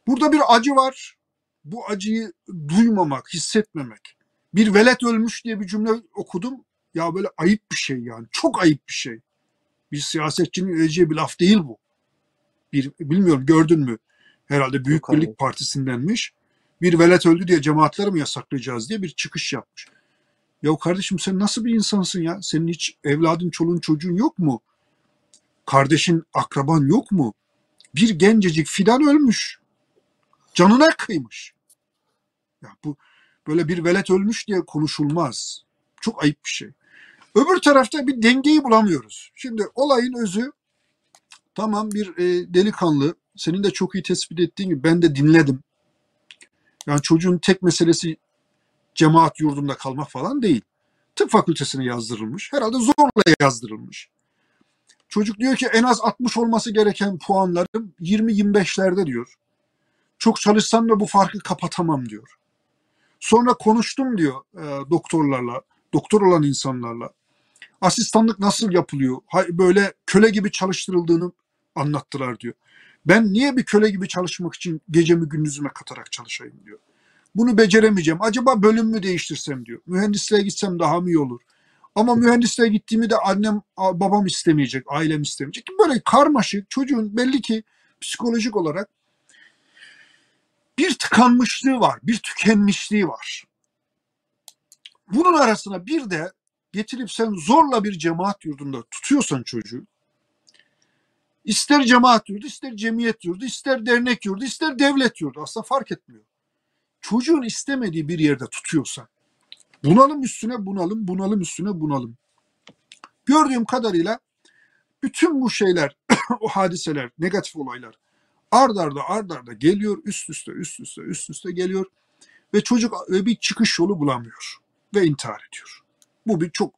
burada bir acı var. Bu acıyı duymamak, hissetmemek. Bir velet ölmüş diye bir cümle okudum. Ya böyle ayıp bir şey yani. Çok ayıp bir şey. Bir siyasetçinin edeceği bir laf değil bu. Bir, bilmiyorum gördün mü? Herhalde Büyük Yok abi. Birlik Partisi'ndenmiş bir velet öldü diye cemaatleri mi yasaklayacağız diye bir çıkış yapmış. Ya kardeşim sen nasıl bir insansın ya? Senin hiç evladın, çoluğun, çocuğun yok mu? Kardeşin, akraban yok mu? Bir gencecik fidan ölmüş. Canına kıymış. Ya bu böyle bir velet ölmüş diye konuşulmaz. Çok ayıp bir şey. Öbür tarafta bir dengeyi bulamıyoruz. Şimdi olayın özü tamam bir e, delikanlı senin de çok iyi tespit ettiğin gibi ben de dinledim. Yani çocuğun tek meselesi cemaat yurdunda kalmak falan değil. Tıp fakültesine yazdırılmış. Herhalde zorla yazdırılmış. Çocuk diyor ki en az 60 olması gereken puanlarım 20-25'lerde diyor. Çok çalışsam da bu farkı kapatamam diyor. Sonra konuştum diyor e, doktorlarla, doktor olan insanlarla. Asistanlık nasıl yapılıyor? Böyle köle gibi çalıştırıldığını anlattılar diyor. Ben niye bir köle gibi çalışmak için gecemi gündüzüme katarak çalışayım diyor. Bunu beceremeyeceğim. Acaba bölüm mü değiştirsem diyor. Mühendisliğe gitsem daha mı iyi olur? Ama mühendisliğe gittiğimi de annem, babam istemeyecek, ailem istemeyecek. Böyle karmaşık çocuğun belli ki psikolojik olarak bir tıkanmışlığı var, bir tükenmişliği var. Bunun arasına bir de getirip sen zorla bir cemaat yurdunda tutuyorsan çocuğu, ister cemaat yurdu, ister cemiyet yurdu, ister dernek yurdu, ister devlet yurdu aslında fark etmiyor. Çocuğun istemediği bir yerde tutuyorsan, bunalım üstüne bunalım, bunalım üstüne bunalım. Gördüğüm kadarıyla bütün bu şeyler, [coughs] o hadiseler, negatif olaylar ard arda ard arda geliyor, üst üste, üst üste, üst üste geliyor ve çocuk bir çıkış yolu bulamıyor ve intihar ediyor. Bu bir çok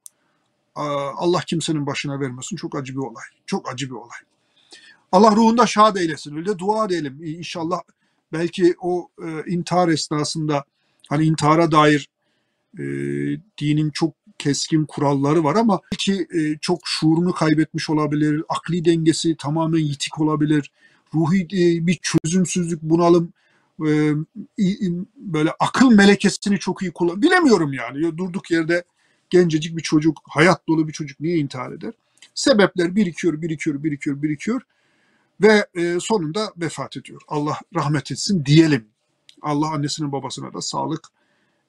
Allah kimsenin başına vermesin çok acı bir olay. Çok acı bir olay. Allah ruhunda şad eylesin. Öyle dua edelim. İnşallah belki o e, intihar esnasında hani intihara dair e, dinin çok keskin kuralları var ama belki e, çok şuurunu kaybetmiş olabilir. Akli dengesi tamamen yitik olabilir. Ruhi e, bir çözümsüzlük, bunalım e, böyle akıl melekesini çok iyi kullan. Bilemiyorum yani. Ya Durduk yerde gencecik bir çocuk, hayat dolu bir çocuk niye intihar eder? Sebepler birikiyor, birikiyor, birikiyor, birikiyor ve e, sonunda vefat ediyor. Allah rahmet etsin diyelim. Allah annesinin babasına da sağlık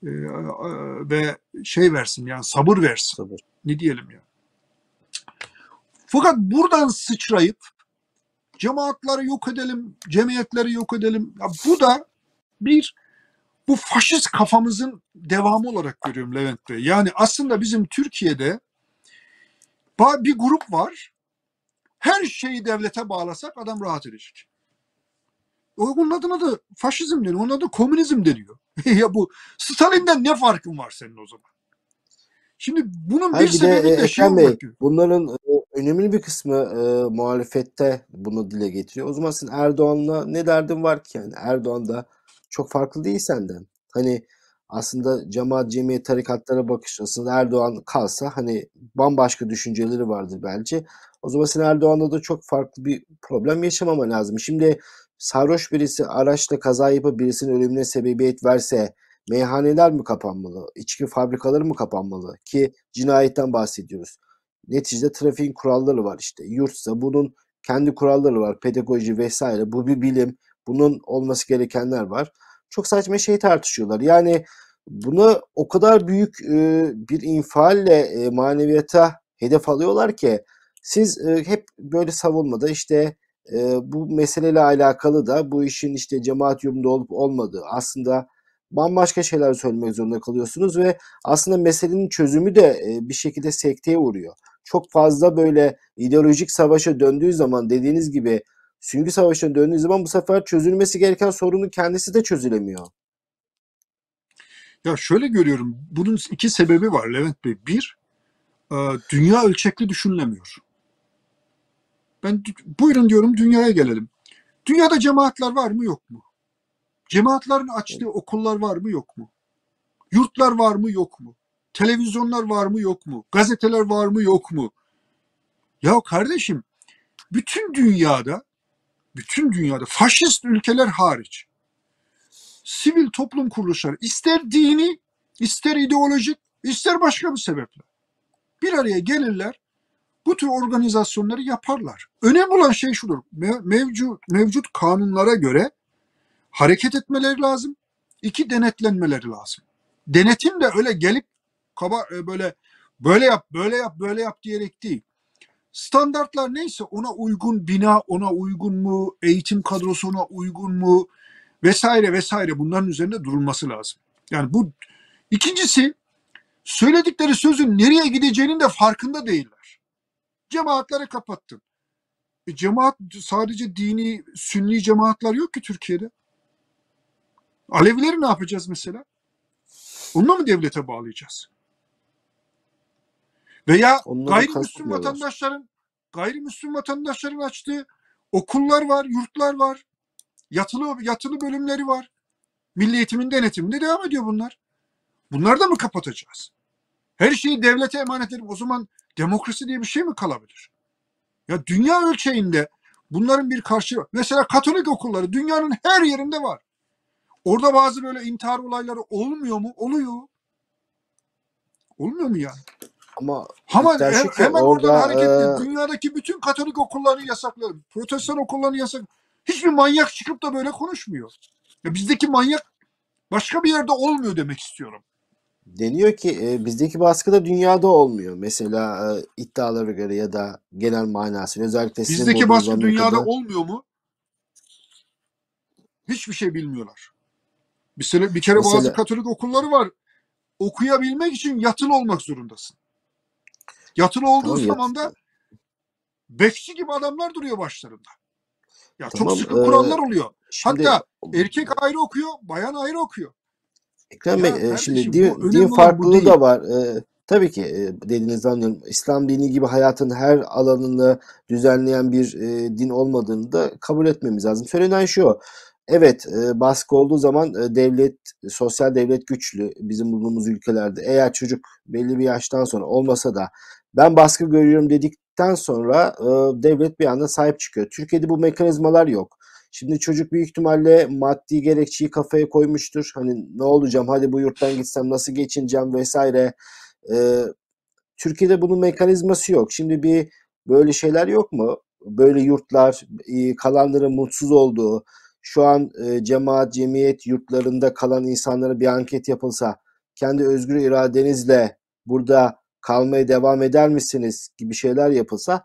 e, e, ve şey versin yani sabır versin. Sabır. Ne diyelim ya. Fakat buradan sıçrayıp cemaatleri yok edelim, cemiyetleri yok edelim. Ya bu da bir bu faşist kafamızın devamı olarak görüyorum Levent Bey. Yani aslında bizim Türkiye'de bir grup var. Her şeyi devlete bağlasak adam rahat edecek. Onun adına da faşizm deniyor. Onun adı komünizm deniyor. [laughs] ya bu Stalin'den ne farkın var senin o zaman? Şimdi bunun Hayır bir bir sebebi e, de şey Ekrem Bey olmak gibi. bunların e, önemli bir kısmı e, muhalefette bunu dile getiriyor. O zaman sen Erdoğan'la ne derdin var ki yani Erdoğan da çok farklı değil senden. Hani aslında cemaat, cemiyet, tarikatlara bakış aslında Erdoğan kalsa hani bambaşka düşünceleri vardır bence. O zaman sen Erdoğan'la da çok farklı bir problem yaşamaman lazım. Şimdi sarhoş birisi araçla kaza yapıp birisinin ölümüne sebebiyet verse meyhaneler mi kapanmalı? İçki fabrikaları mı kapanmalı? Ki cinayetten bahsediyoruz. Neticede trafiğin kuralları var işte. Yurtsa bunun kendi kuralları var. Pedagoji vesaire. Bu bir bilim. Bunun olması gerekenler var. Çok saçma şey tartışıyorlar. Yani bunu o kadar büyük e, bir infialle e, maneviyata hedef alıyorlar ki siz e, hep böyle savunmada işte e, bu meseleyle alakalı da bu işin işte cemaat yolunda olup olmadığı aslında bambaşka şeyler söylemek zorunda kalıyorsunuz ve aslında meselenin çözümü de e, bir şekilde sekteye uğruyor. Çok fazla böyle ideolojik savaşa döndüğü zaman dediğiniz gibi süngü savaşına döndüğü zaman bu sefer çözülmesi gereken sorunun kendisi de çözülemiyor. Ya şöyle görüyorum. Bunun iki sebebi var Levent Bey. Bir, e, dünya ölçekli düşünülemiyor. Ben buyurun diyorum dünyaya gelelim. Dünyada cemaatler var mı yok mu? Cemaatlerin açtığı okullar var mı yok mu? Yurtlar var mı yok mu? Televizyonlar var mı yok mu? Gazeteler var mı yok mu? Ya kardeşim bütün dünyada bütün dünyada faşist ülkeler hariç sivil toplum kuruluşları ister dini ister ideolojik ister başka bir sebeple bir araya gelirler bu tür organizasyonları yaparlar. Önemli olan şey şudur. me- Mevcut, mevcut kanunlara göre hareket etmeleri lazım. İki denetlenmeleri lazım. Denetim de öyle gelip kaba e, böyle böyle yap, böyle yap, böyle yap diyerek değil. Standartlar neyse ona uygun bina ona uygun mu, eğitim kadrosu ona uygun mu vesaire vesaire bunların üzerinde durulması lazım. Yani bu ikincisi söyledikleri sözün nereye gideceğinin de farkında değiller. Cemaatleri kapattın. E cemaat sadece dini, sünni cemaatler yok ki Türkiye'de. Alevileri ne yapacağız mesela? Onu mu devlete bağlayacağız? Veya Onları gayrimüslim vatandaşların gayrimüslim vatandaşların açtığı okullar var, yurtlar var. Yatılı yatılı bölümleri var. Milli eğitimin denetiminde devam ediyor bunlar. Bunları da mı kapatacağız? Her şeyi devlete emanet edip o zaman demokrasi diye bir şey mi kalabilir? Ya dünya ölçeğinde bunların bir karşı mesela Katolik okulları dünyanın her yerinde var. Orada bazı böyle intihar olayları olmuyor mu? Oluyor. Olmuyor mu yani? Ama Ama iddia şu he- ki hemen oradan orada hareketle e, dünyadaki bütün Katolik okullarını yasaklayalım. Protestan okullarını yasak. Hiçbir manyak çıkıp da böyle konuşmuyor. Ya bizdeki manyak başka bir yerde olmuyor demek istiyorum. deniyor ki e, bizdeki baskı da dünyada olmuyor. Mesela e, iddialara göre ya da genel manasıyla özellikle sizin Bizdeki baskı dünyada Amerika'da olmuyor mu? Hiçbir şey bilmiyorlar. Bir, sene, bir kere Mesela- bazı Katolik okulları var. Okuyabilmek için yatılı olmak zorundasın. Yatılı olduğu Tamam, zaman da bekçi gibi adamlar duruyor başlarında. Ya Tamam, çok sıkı e, kurallar oluyor. şimdi Hatta erkek ayrı okuyor, bayan ayrı okuyor. Ekrem Bey e, şimdi din, din farklılığı da var. E, tabii ki e, dediğinizi anlıyorum. İslam dini gibi hayatın her alanını düzenleyen bir e, din olmadığını da kabul etmemiz lazım. Söylenen şu. Evet, e, baskı olduğu zaman e, devlet, sosyal devlet güçlü bizim bulunduğumuz ülkelerde. Eğer çocuk belli bir yaştan sonra olmasa da ben baskı görüyorum dedikten sonra e, devlet bir anda sahip çıkıyor. Türkiye'de bu mekanizmalar yok. Şimdi çocuk büyük ihtimalle maddi gerekçeyi kafaya koymuştur. Hani ne olacağım hadi bu yurttan gitsem nasıl geçineceğim vesaire. Ee, Türkiye'de bunun mekanizması yok. Şimdi bir böyle şeyler yok mu? Böyle yurtlar, e, kalanların mutsuz olduğu, şu an e, cemaat, cemiyet yurtlarında kalan insanlara bir anket yapılsa, kendi özgür iradenizle burada kalmaya devam eder misiniz gibi şeyler yapılsa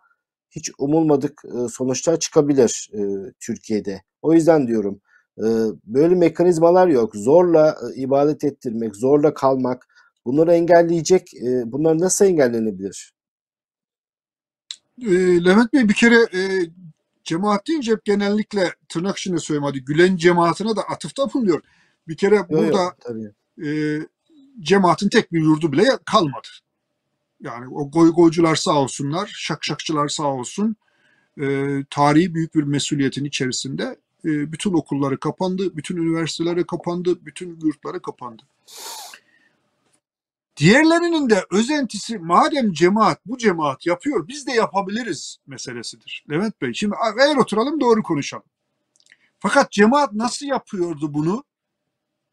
hiç umulmadık e, sonuçlar çıkabilir e, Türkiye'de. O yüzden diyorum e, böyle mekanizmalar yok. Zorla ibadet ettirmek, zorla kalmak bunları engelleyecek. Bunlar nasıl engellenebilir? E, Levent Bey bir kere e, cemaat deyince hep genellikle tırnak içinde söyleyeyim hadi Gülen cemaatine de atıfta bulunuyor. Bir kere burada tabii. e, cemaatin tek bir yurdu bile kalmadı. Yani o goy sağ olsunlar, şakşakçılar sağ olsun. E, tarihi büyük bir mesuliyetin içerisinde e, bütün okulları kapandı, bütün üniversiteleri kapandı, bütün yurtları kapandı. Diğerlerinin de özentisi madem cemaat bu cemaat yapıyor biz de yapabiliriz meselesidir. Levent Bey şimdi eğer oturalım doğru konuşalım. Fakat cemaat nasıl yapıyordu bunu?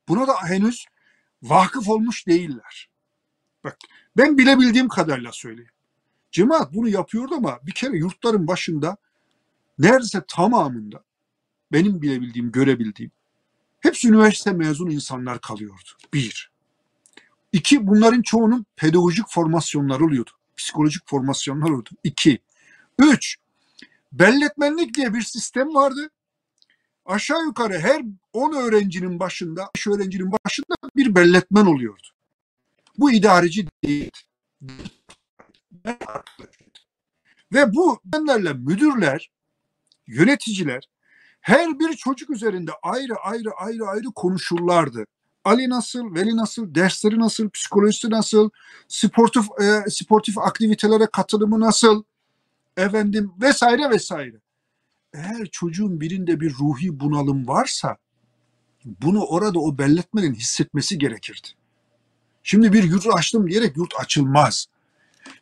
Buna da henüz vakıf olmuş değiller. Bak ben bilebildiğim kadarıyla söyleyeyim. Cemaat bunu yapıyordu ama bir kere yurtların başında neredeyse tamamında benim bilebildiğim, görebildiğim hepsi üniversite mezunu insanlar kalıyordu. Bir. İki, bunların çoğunun pedagojik formasyonları oluyordu. Psikolojik formasyonlar oldu. İki. Üç, belletmenlik diye bir sistem vardı. Aşağı yukarı her 10 öğrencinin başında, 5 öğrencinin başında bir belletmen oluyordu. Bu idareci değil. Ve bu benlerle müdürler, yöneticiler her bir çocuk üzerinde ayrı ayrı ayrı ayrı konuşurlardı. Ali nasıl, Veli nasıl, dersleri nasıl, psikolojisi nasıl, sportif e, sportif aktivitelere katılımı nasıl, efendim vesaire vesaire. Eğer çocuğun birinde bir ruhi bunalım varsa bunu orada o belletmenin hissetmesi gerekirdi. Şimdi bir yurt açtım diyerek yurt açılmaz.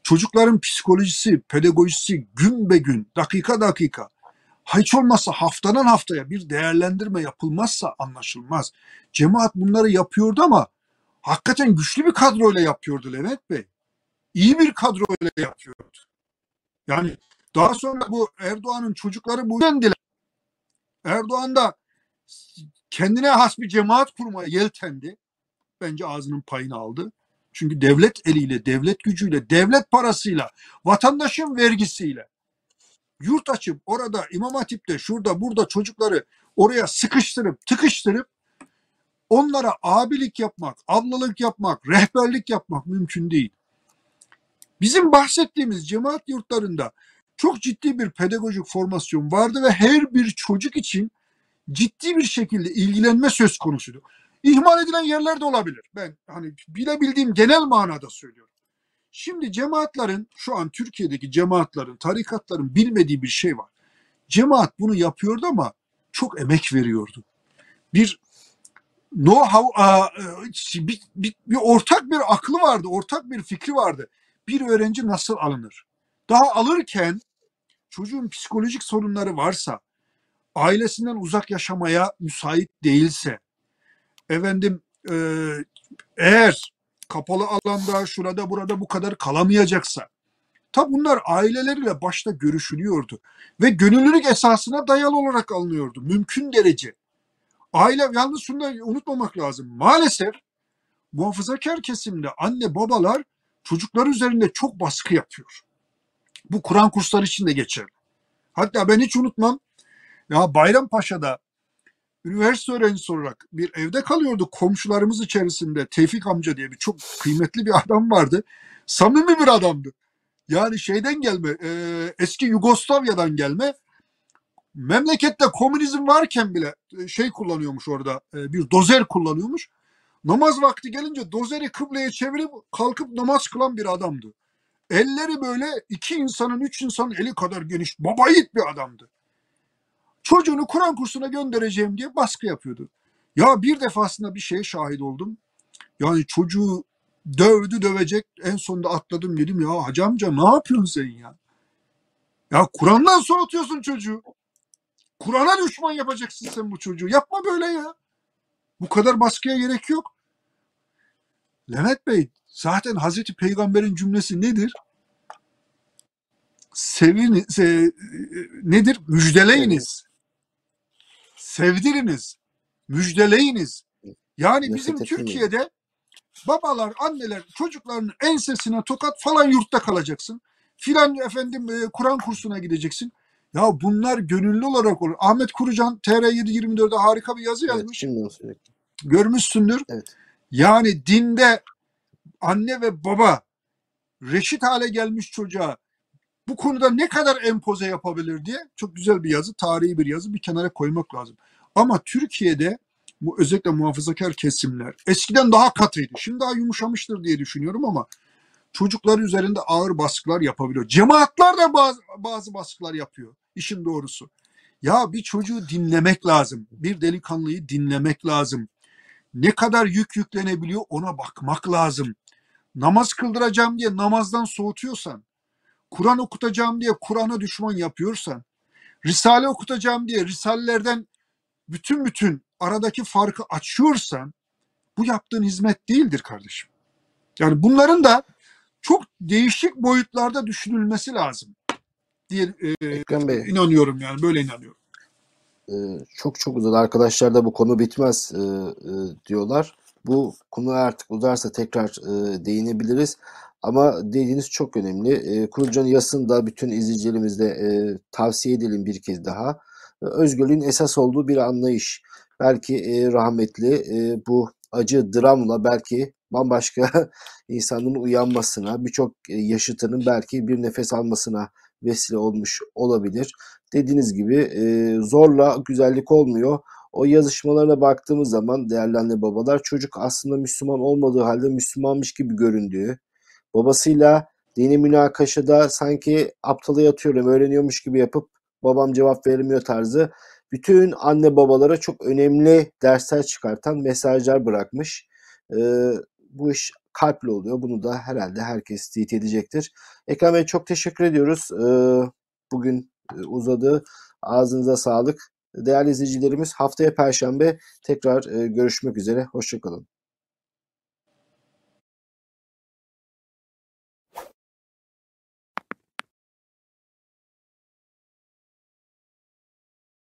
Çocukların psikolojisi, pedagojisi gün be gün, dakika dakika hiç olmazsa haftadan haftaya bir değerlendirme yapılmazsa anlaşılmaz. Cemaat bunları yapıyordu ama hakikaten güçlü bir kadroyla yapıyordu Levent Bey. İyi bir kadroyla yapıyordu. Yani daha sonra bu Erdoğan'ın çocukları bu yendiler. Erdoğan da kendine has bir cemaat kurmaya yeltendi. Bence ağzının payını aldı. Çünkü devlet eliyle, devlet gücüyle, devlet parasıyla, vatandaşın vergisiyle yurt açıp orada İmam Hatip'te şurada burada çocukları oraya sıkıştırıp tıkıştırıp onlara abilik yapmak, ablalık yapmak, rehberlik yapmak mümkün değil. Bizim bahsettiğimiz cemaat yurtlarında çok ciddi bir pedagojik formasyon vardı ve her bir çocuk için ciddi bir şekilde ilgilenme söz konusuydu. İhmal edilen yerler de olabilir. Ben hani bilebildiğim genel manada söylüyorum. Şimdi cemaatlerin şu an Türkiye'deki cemaatlerin, tarikatların bilmediği bir şey var. Cemaat bunu yapıyordu ama çok emek veriyordu. Bir know-how, bir, bir, bir ortak bir aklı vardı, ortak bir fikri vardı. Bir öğrenci nasıl alınır? Daha alırken çocuğun psikolojik sorunları varsa, ailesinden uzak yaşamaya müsait değilse, efendim e, eğer kapalı alanda şurada burada bu kadar kalamayacaksa. Tabi bunlar aileleriyle başta görüşülüyordu ve gönüllülük esasına dayalı olarak alınıyordu mümkün derece. Aile yalnız şunu da unutmamak lazım. Maalesef muhafazakar kesimde anne babalar çocuklar üzerinde çok baskı yapıyor. Bu Kur'an kursları için de geçerli. Hatta ben hiç unutmam. Ya Bayrampaşa'da üniversite öğrencisi olarak bir evde kalıyordu. Komşularımız içerisinde Tevfik amca diye bir çok kıymetli bir adam vardı. Samimi bir adamdı. Yani şeyden gelme, e, eski Yugoslavya'dan gelme. Memlekette komünizm varken bile e, şey kullanıyormuş orada, e, bir dozer kullanıyormuş. Namaz vakti gelince dozeri kıbleye çevirip kalkıp namaz kılan bir adamdı. Elleri böyle iki insanın, üç insanın eli kadar geniş, baba yiğit bir adamdı çocuğunu Kur'an kursuna göndereceğim diye baskı yapıyordu. Ya bir defasında bir şeye şahit oldum. Yani çocuğu dövdü dövecek en sonunda atladım dedim ya hacı amca ne yapıyorsun sen ya? Ya Kur'an'dan soğutuyorsun çocuğu. Kur'an'a düşman yapacaksın sen bu çocuğu. Yapma böyle ya. Bu kadar baskıya gerek yok. Levent Bey zaten Hazreti Peygamber'in cümlesi nedir? Sevin, se, nedir? Müjdeleyiniz sevdiriniz, müjdeleyiniz. Yani bizim. Türkiye'de babalar, anneler çocuklarının ensesine tokat falan yurtta kalacaksın. Filan efendim e, Kur'an kursuna gideceksin. Ya bunlar gönüllü olarak olur. Ahmet Kurucan TR724'de harika bir yazı Evet, yazmış. söyleyeyim. Görmüşsündür. Evet. Yani dinde anne ve baba reşit hale gelmiş çocuğa bu konuda ne kadar empoze yapabilir diye çok güzel bir yazı, tarihi bir yazı bir kenara koymak lazım. Ama Türkiye'de bu özellikle muhafazakar kesimler eskiden daha katıydı. Şimdi daha yumuşamıştır diye düşünüyorum ama çocuklar üzerinde ağır baskılar yapabiliyor. Cemaatler de bazı, bazı baskılar yapıyor. İşin doğrusu. Ya bir çocuğu dinlemek lazım. Bir delikanlıyı dinlemek lazım. Ne kadar yük yüklenebiliyor ona bakmak lazım. Namaz kıldıracağım diye namazdan soğutuyorsan, Kur'an okutacağım diye Kur'an'a düşman yapıyorsan, Risale okutacağım diye Risalelerden bütün bütün aradaki farkı açıyorsan bu yaptığın hizmet değildir kardeşim. Yani bunların da çok değişik boyutlarda düşünülmesi lazım diye e, Ekrem Bey, inanıyorum yani böyle inanıyorum. e, çok çok uzadı. Arkadaşlar da bu konu bitmez e, e, diyorlar. Bu konu artık uzarsa tekrar e, değinebiliriz. Ama dediğiniz çok önemli. E, Kurucan'ın yazısını da bütün izleyicilerimizle e, tavsiye edelim bir kez daha. E, özgürlüğün esas olduğu bir anlayış. Belki e, rahmetli e, bu acı dramla belki bambaşka [laughs] insanların uyanmasına, birçok e, yaşıtının belki bir nefes almasına vesile olmuş olabilir. Dediğiniz gibi e, zorla güzellik olmuyor. O yazışmalarına baktığımız zaman değerli anne babalar çocuk aslında Müslüman olmadığı halde Müslümanmış gibi göründüğü, babasıyla dini münakaşada sanki aptala yatıyorum öğreniyormuş gibi yapıp babam cevap vermiyor tarzı bütün anne babalara çok önemli dersler çıkartan mesajlar bırakmış. Ee, bu iş kalple oluyor. Bunu da herhalde herkes teyit edecektir. Ekrem Bey çok teşekkür ediyoruz. Ee, bugün uzadı. Ağzınıza sağlık. Değerli izleyicilerimiz haftaya Perşembe tekrar görüşmek üzere. Hoşçakalın.